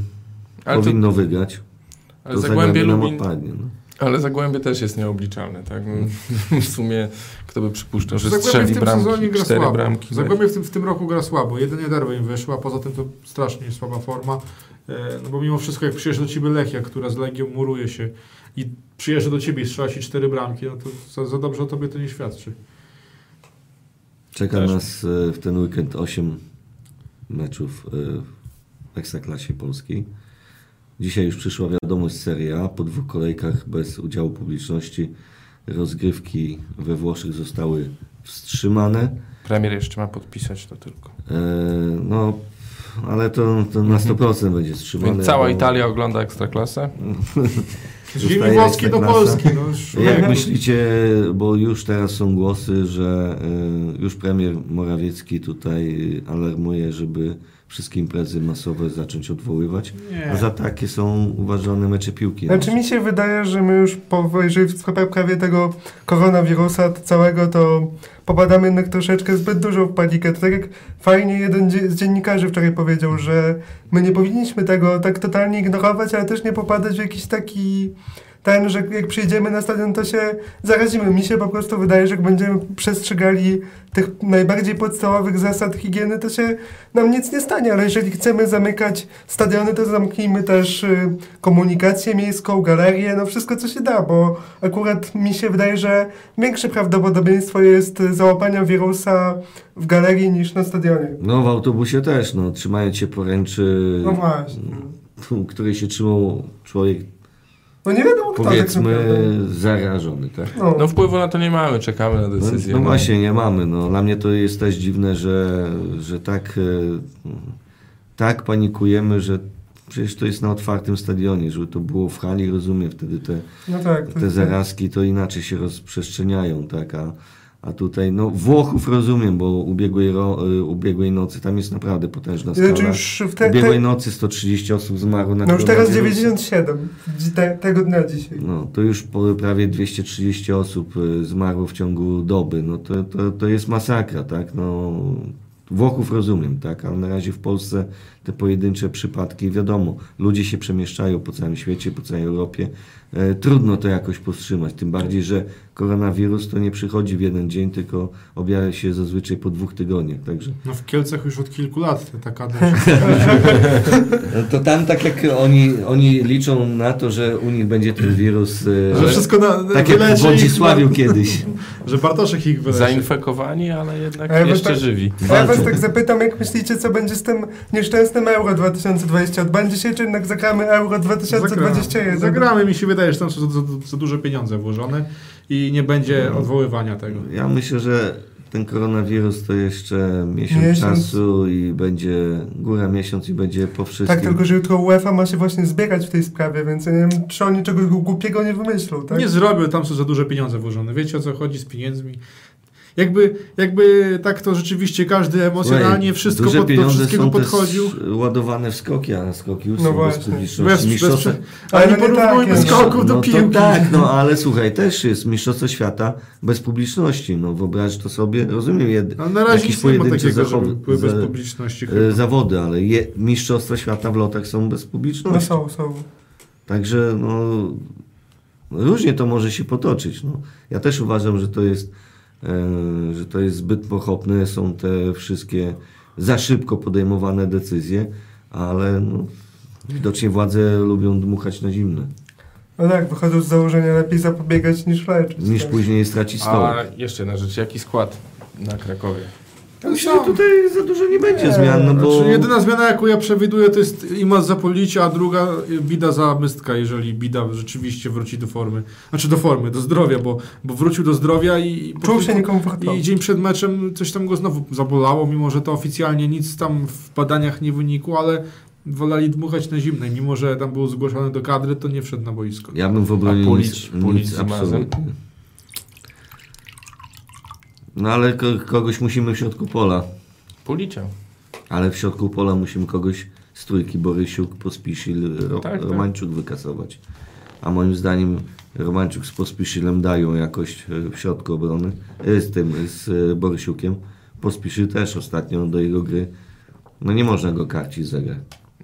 Speaker 5: Ale, to,
Speaker 2: powinno wygrać.
Speaker 5: ale
Speaker 2: To
Speaker 5: Zagłębie Lubin,
Speaker 2: odpadnie. No.
Speaker 5: ale Zagłębie też jest nieobliczalne, tak? W sumie kto by przypuszczał, że
Speaker 3: Zagłębie
Speaker 5: strzeli
Speaker 3: w tym
Speaker 5: bramki,
Speaker 3: sezonie gra
Speaker 5: cztery
Speaker 3: słabo.
Speaker 5: bramki.
Speaker 3: Zagłębie w tym, w tym roku gra słabo. Jedynie derby im wyszła, poza tym to strasznie słaba forma. E, No bo mimo wszystko, jak przyjeżdża do ciebie Lechia, która z Legią muruje się i przyjeżdża do ciebie i strzela ci cztery bramki, no to za, za dobrze o tobie to nie świadczy.
Speaker 2: Czeka
Speaker 5: Też.
Speaker 2: nas e, w ten weekend 8 meczów e, w Ekstraklasie Polskiej. Dzisiaj już przyszła wiadomość Serie A. Po dwóch kolejkach bez udziału publiczności rozgrywki we Włoszech zostały wstrzymane.
Speaker 5: Premier jeszcze ma podpisać to tylko.
Speaker 2: E, No, ale to, to na 100% będzie wstrzymane.
Speaker 5: Więc cała
Speaker 2: bo-
Speaker 5: Italia ogląda Ekstraklasę?
Speaker 3: Z ziemi włoskiej do. Polski. No, już,
Speaker 2: Jak myślicie, bo już teraz są głosy, że y, już premier Morawiecki tutaj alarmuje, żeby wszystkie imprezy masowe zacząć odwoływać,
Speaker 3: Nie.
Speaker 2: a za takie są uważane mecze piłki.
Speaker 4: Znaczy mi się wydaje, że my już po, jeżeli w sprawie tego koronawirusa całego, to popadamy jednak troszeczkę zbyt dużo w panikę. To tak jak fajnie jeden z dziennikarzy wczoraj powiedział, że my nie powinniśmy tego tak totalnie ignorować, ale też nie popadać w jakiś taki ten, że jak przyjdziemy na stadion, to się zarazimy. Mi się po prostu wydaje, że jak będziemy przestrzegali tych najbardziej podstawowych zasad higieny, to się nam nic nie stanie, ale jeżeli chcemy zamykać stadiony, to zamknijmy też y, komunikację miejską, galerię, no wszystko co się da, bo akurat mi się wydaje, że większe prawdopodobieństwo jest załapania wirusa w galerii niż na stadionie.
Speaker 2: No w autobusie też, no, trzymając się poręczy,
Speaker 4: No właśnie.
Speaker 2: której się trzymał człowiek,
Speaker 4: No nie wiadomo kto tak
Speaker 2: powiedzmy, zarażony. Tak?
Speaker 4: No.
Speaker 5: No wpływu na to nie mamy, czekamy na
Speaker 2: No,
Speaker 5: decyzję.
Speaker 2: no właśnie, nie mamy. No. Dla mnie to jest też dziwne, że, że tak, e, tak panikujemy, że przecież to jest na otwartym stadionie, żeby to było w hali, rozumiem, wtedy te,
Speaker 4: no tak.
Speaker 2: te
Speaker 4: jest-
Speaker 2: zarazki to inaczej się rozprzestrzeniają, tak, a, a tutaj, no Włochów rozumiem, bo ubiegłej, ro, e, ubiegłej nocy tam jest naprawdę potężna skala.
Speaker 4: Znaczy już w te,
Speaker 2: ubiegłej
Speaker 4: te,
Speaker 2: nocy 130 osób zmarło na
Speaker 4: no już teraz
Speaker 2: koronawirusa.
Speaker 4: 97, dzi- te, tego dnia dzisiaj.
Speaker 2: No, to już prawie 230 osób y, zmarło w ciągu doby. No to, to, to jest masakra, tak? No, Włochów rozumiem, tak? Ale na razie w Polsce te pojedyncze przypadki, wiadomo, ludzie się przemieszczają po całym świecie, po całej Europie. E, trudno to jakoś powstrzymać, tym bardziej, że koronawirus to nie przychodzi w jeden dzień, tylko objawia się zazwyczaj po dwóch tygodniach, także...
Speaker 3: No w Kielcach już od kilku lat te- taka
Speaker 2: No To tam tak jak oni, oni liczą na to, że u nich będzie ten wirus... e,
Speaker 3: Że wszystko na,
Speaker 2: tak jak w Wodzisławiu
Speaker 3: ich,
Speaker 2: kiedyś.
Speaker 3: Że Bartoszek ich wyleczy.
Speaker 5: Zainfekowani, ale jednak
Speaker 4: ja
Speaker 5: jeszcze
Speaker 4: tak-
Speaker 5: żywi.
Speaker 4: Ja was tak zapytam, jak myślicie, co będzie z tym nieszczęsnym Euro 2020? Odbędzie się, czy jednak zagramy Euro 2021?
Speaker 3: Zagramy. Zagramy, mi się wydaje, że tam są za, za, za duże pieniądze włożone i nie będzie
Speaker 2: No.
Speaker 3: odwoływania tego.
Speaker 2: Ja myślę, że ten koronawirus to jeszcze miesiąc,
Speaker 4: Miesiąc.
Speaker 2: czasu i będzie góra miesiąc i będzie po wszystkim.
Speaker 4: Tak, tylko że jutro UEFA ma się właśnie zbierać w tej sprawie, więc ja nie wiem, czy oni czegoś głupiego nie wymyślą, tak?
Speaker 3: Nie zrobił, tam są za duże pieniądze włożone. Wiecie o co chodzi z pieniędzmi? Jakby, jakby tak to rzeczywiście każdy emocjonalnie
Speaker 2: Słuchaj,
Speaker 3: wszystko
Speaker 2: duże
Speaker 3: pod, do
Speaker 2: pieniądze
Speaker 3: wszystkiego
Speaker 2: są
Speaker 3: podchodził.
Speaker 2: też ładowane w skoki, a skoki już
Speaker 4: No
Speaker 2: są
Speaker 4: właśnie.
Speaker 2: bez publiczności.
Speaker 3: Bez, bez,
Speaker 2: Mistrzostwa-
Speaker 3: ale nie
Speaker 4: no
Speaker 3: porównujmy
Speaker 4: tak,
Speaker 3: skoków do
Speaker 2: no
Speaker 3: piłki.
Speaker 2: Tak, no ale słuchaj, też jest Mistrzostwo Świata bez publiczności. No wyobraź to sobie, rozumiem, jed,
Speaker 3: No, na razie
Speaker 2: jakieś
Speaker 3: nic nie ma
Speaker 2: pojedyncze
Speaker 3: takiego, żeby
Speaker 2: zachowy-
Speaker 3: były bez
Speaker 2: za-
Speaker 3: publiczności.
Speaker 2: e,
Speaker 3: chyba.
Speaker 2: zawody, ale je, Mistrzostwa Świata w lotach są bez
Speaker 4: No
Speaker 2: publiczności.
Speaker 4: są, są.
Speaker 2: Także no, różnie to może się potoczyć. No. Ja też uważam, że to jest, e, że to jest zbyt pochopne, są te wszystkie za szybko podejmowane decyzje, ale no, widocznie władze lubią dmuchać na zimne,
Speaker 4: No tak, wychodzą z założenia lepiej zapobiegać niż leczyć.
Speaker 2: niż
Speaker 4: tak.
Speaker 2: później stracić
Speaker 5: A
Speaker 2: stołek.
Speaker 5: jeszcze jedna rzecz, jaki skład na Krakowie?
Speaker 2: Myślę, że tutaj za dużo nie będzie zmian, no bo...
Speaker 3: Znaczy, jedyna zmiana, jaką ja przewiduję, to jest Imas za Policia, a druga y, Bida za Mystka, jeżeli Bida rzeczywiście wróci do formy. Znaczy do formy, do zdrowia, bo, bo wrócił do zdrowia i...
Speaker 4: Czuł się niekomfortowo.
Speaker 3: I dzień przed meczem coś tam go znowu zabolało, mimo że to oficjalnie nic tam w badaniach nie wynikło, ale woleli dmuchać na zimnej. Mimo, że tam był zgłoszony do kadry, to nie wszedł na boisko.
Speaker 2: Ja bym w obronie nic,
Speaker 5: Pulic
Speaker 2: nic absolutnie. No ale ko kogoś musimy w środku pola.
Speaker 5: Pulicia.
Speaker 2: Ale w środku pola musimy kogoś z trójki Borysiuk, Pospisil, Ro
Speaker 5: Tak, tak.
Speaker 2: Romańczuk wykasować. A moim zdaniem Romańczuk z Pospisilem dają jakość e, w środku obrony. e, Z tym, z e, Borysiukiem. Pospisil też ostatnio do jego gry. No nie można go karcić za grę.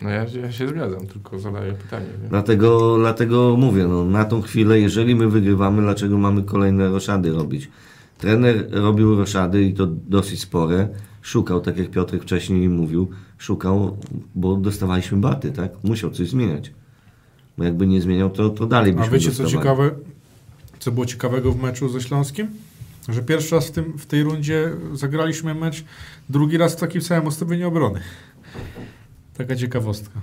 Speaker 5: No ja, ja się zgadzam, tylko zadaję pytanie. Nie?
Speaker 2: Dlatego, dlatego mówię, no, na tą chwilę, jeżeli my wygrywamy, dlaczego mamy kolejne roszady robić? Trener robił roszady i to dosyć spore. Szukał, tak jak Piotrek wcześniej mówił, szukał, bo dostawaliśmy baty, tak? Musiał coś zmieniać. Bo jakby nie zmieniał, to, to dalej byśmy
Speaker 3: A wiecie co
Speaker 2: dostawali.
Speaker 3: ciekawe, co było ciekawego w meczu ze Śląskim? Że pierwszy raz w, tym, w tej rundzie zagraliśmy mecz, drugi raz w takim samym ustawieniu obrony. Taka ciekawostka.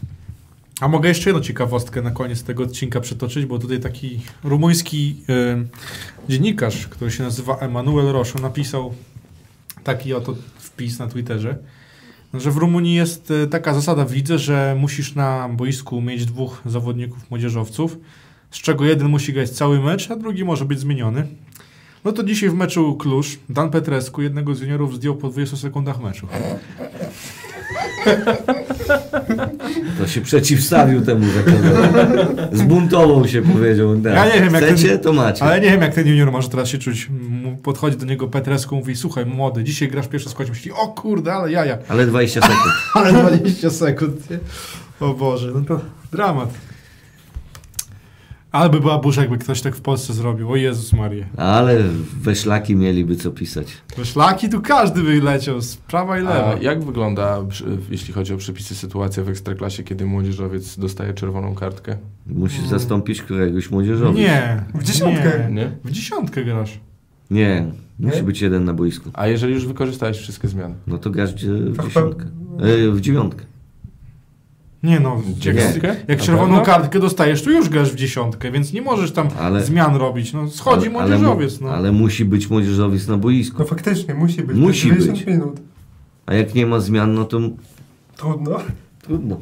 Speaker 3: A mogę jeszcze jedną ciekawostkę na koniec tego odcinka przytoczyć, bo tutaj taki rumuński e, dziennikarz, który się nazywa Emanuel Roszo, napisał taki oto wpis na Twitterze, że w Rumunii jest e, taka zasada w lidze, że musisz na boisku mieć dwóch zawodników młodzieżowców, z czego jeden musi grać cały mecz, a drugi może być zmieniony. No to dzisiaj w meczu Klusz Dan Petrescu jednego z juniorów zdjął po 20 sekundach meczu.
Speaker 2: To się przeciwstawił temu zakazowi. Zbuntował się, powiedział. Tak.
Speaker 3: Ja nie wiem, jak
Speaker 2: Chcecie,
Speaker 3: ten-
Speaker 2: to macie.
Speaker 3: Ale nie wiem, jak ten junior może teraz się czuć. Podchodzi do niego Petrescu, mówi, słuchaj, młody, dzisiaj grasz pierwszy skład. Myśli, o kurde, ale jaja.
Speaker 2: Ale 20 sekund.
Speaker 3: Ale 20 sekund, nie? O Boże, no to dramat. Ale by była burza, jakby ktoś tak w Polsce zrobił. O Jezus Maria.
Speaker 2: Ale we szlaki mieliby co pisać.
Speaker 3: Do szlaki tu każdy by leciał, z prawa i lewa.
Speaker 5: A jak wygląda, jeśli chodzi o przepisy, sytuacja w Ekstraklasie, kiedy młodzieżowiec dostaje czerwoną kartkę?
Speaker 2: Musisz zastąpić któregoś młodzieżowy.
Speaker 3: Nie.
Speaker 4: W dziesiątkę.
Speaker 3: Nie.
Speaker 5: Nie?
Speaker 3: W dziesiątkę grasz.
Speaker 2: Nie, musi
Speaker 4: Nie?
Speaker 2: być jeden na boisku.
Speaker 5: A jeżeli już wykorzystałeś wszystkie zmiany?
Speaker 2: No to grasz w
Speaker 4: Ach,
Speaker 2: dziesiątkę. E, w dziewiątkę.
Speaker 3: Nie no, jak, jak czerwoną kartkę dostajesz, to już grasz w dziesiątkę, więc nie możesz tam
Speaker 2: Ale-
Speaker 3: zmian robić. No, schodzi
Speaker 2: ale,
Speaker 3: młodzieżowiec. No.
Speaker 2: ale musi być młodzieżowiec na boisku.
Speaker 4: No faktycznie, musi być.
Speaker 2: Musi
Speaker 4: 90
Speaker 2: być.
Speaker 4: minut.
Speaker 2: A jak nie ma zmian, no to
Speaker 4: Trudno.
Speaker 2: trudno.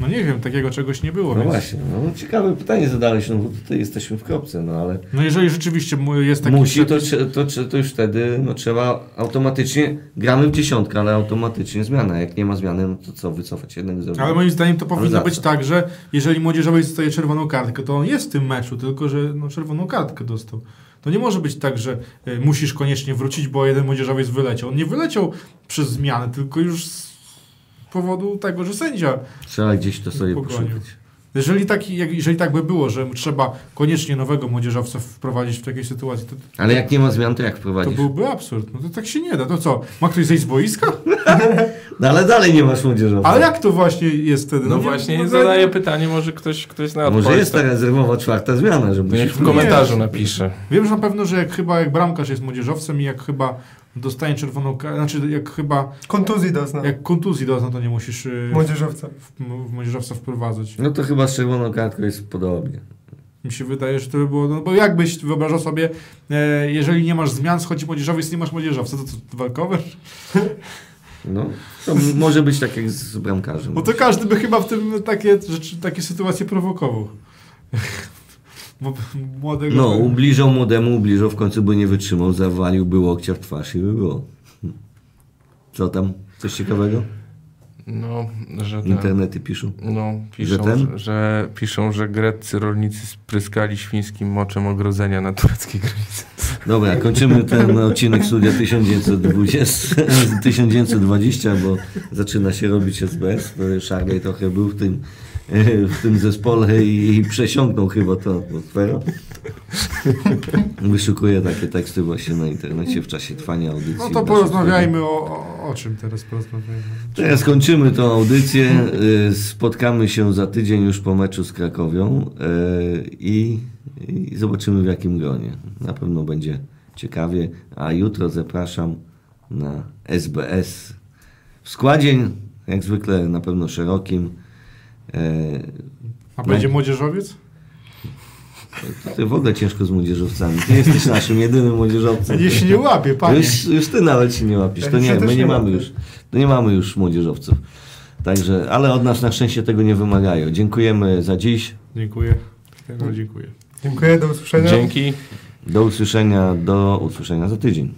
Speaker 3: No nie wiem, takiego czegoś nie było.
Speaker 2: No
Speaker 3: więc...
Speaker 2: właśnie, no ciekawe pytanie zadałeś, no bo tutaj jesteśmy w kropce, no ale
Speaker 3: No jeżeli rzeczywiście jest taki
Speaker 2: musi, to, to, to już wtedy no, trzeba automatycznie, gramy w dziesiątkę, ale automatycznie zmiana. Jak nie ma zmiany, no to co, wycofać jednego zawodnika?
Speaker 3: Ale moim zdaniem to powinno być tak, że jeżeli młodzieżowiec dostaje czerwoną kartkę, to on jest w tym meczu, tylko że no, czerwoną kartkę dostał. To nie może być tak, że y, musisz koniecznie wrócić, bo jeden młodzieżowiec wyleciał. On nie wyleciał przez zmianę, tylko już z powodu tego, że sędzia.
Speaker 2: Trzeba gdzieś to sobie
Speaker 3: Pogonił.
Speaker 2: poszukać.
Speaker 3: Jeżeli tak, jak, jeżeli tak by było, że trzeba koniecznie nowego młodzieżowca wprowadzić w takiej sytuacji, to,
Speaker 2: Ale jak nie ma zmian, to jak
Speaker 3: to
Speaker 2: wprowadzisz?
Speaker 3: byłby absurd. No to tak się nie da. To co? Ma ktoś zejść z boiska?
Speaker 2: No ale dalej nie masz młodzieżowca.
Speaker 3: Ale jak to właśnie jest wtedy?
Speaker 5: No
Speaker 3: nie-
Speaker 5: właśnie,
Speaker 3: no,
Speaker 5: zadaję pytanie, może ktoś, ktoś na
Speaker 2: Może jest ta rezerwowa czwarta zmiana, żeby
Speaker 5: Niech
Speaker 2: się
Speaker 5: w komentarzu
Speaker 3: Nie.
Speaker 5: napisze.
Speaker 3: Wiem, że na pewno, że jak chyba jak bramkarz jest młodzieżowcem i jak chyba dostanie czerwoną kartę, znaczy jak chyba
Speaker 4: Kontuzji dozna.
Speaker 3: jak kontuzji dozna, to nie musisz y,
Speaker 4: Młodzieżowca.
Speaker 3: w, w młodzieżowca wprowadzać.
Speaker 2: No to chyba z czerwoną kartką jest podobnie.
Speaker 3: Mi się wydaje, że to by było, no bo jakbyś wyobrażał sobie, e, jeżeli nie masz zmian, schodzi młodzieżowiec, nie masz młodzieżowca, to co, walkowe?
Speaker 2: No, to może być tak jak z bramkarzem.
Speaker 3: Bo to każdy by chyba w tym takie rzeczy, takie sytuacje prowokował. Młodego...
Speaker 2: No, ubliżał młodemu, ubliżał, w końcu by nie wytrzymał, zawaliłby łokcia w twarz i by było. Co tam? Coś ciekawego?
Speaker 5: No, że ten,
Speaker 2: Internety piszą.
Speaker 5: no, piszą,
Speaker 2: Że ten?
Speaker 5: że, że, piszą, że greccy rolnicy spryskali świńskim moczem ogrodzenia na tureckiej granicy.
Speaker 2: Dobra, kończymy ten odcinek studia 1920, 1920 bo zaczyna się robić SBS. Szarlej trochę był w tym, w tym zespole i, i przesiąknął chyba tę atmosferę. Wyszukuję takie teksty właśnie na internecie w czasie trwania audycji.
Speaker 3: No to porozmawiajmy o, o, o czym teraz porozmawiajmy.
Speaker 2: Teraz kończymy tą audycję. Y, Spotkamy się za tydzień już po meczu z Krakowią y, i, i zobaczymy w jakim gronie. Na pewno będzie ciekawie. A jutro zapraszam na SBS. W składzie, jak zwykle, na pewno szerokim. E,
Speaker 3: A będzie młodzieżowiec?
Speaker 2: Ty w ogóle ciężko z młodzieżowcami. Ty jesteś naszym jedynym
Speaker 3: Ja
Speaker 2: młodzieżowcem.
Speaker 3: nie się nie łapie, panie.
Speaker 2: Już, już ty nawet się nie łapiesz. To
Speaker 4: Ja
Speaker 2: nie, my nie
Speaker 4: nie
Speaker 2: mamy już, to nie mamy już młodzieżowców. Także, ale od nas na szczęście tego nie wymagają. Dziękujemy za dziś.
Speaker 3: Dziękuję. No, dziękuję.
Speaker 4: Dziękuję, do usłyszenia.
Speaker 5: Dzięki.
Speaker 2: Do usłyszenia, do usłyszenia za tydzień.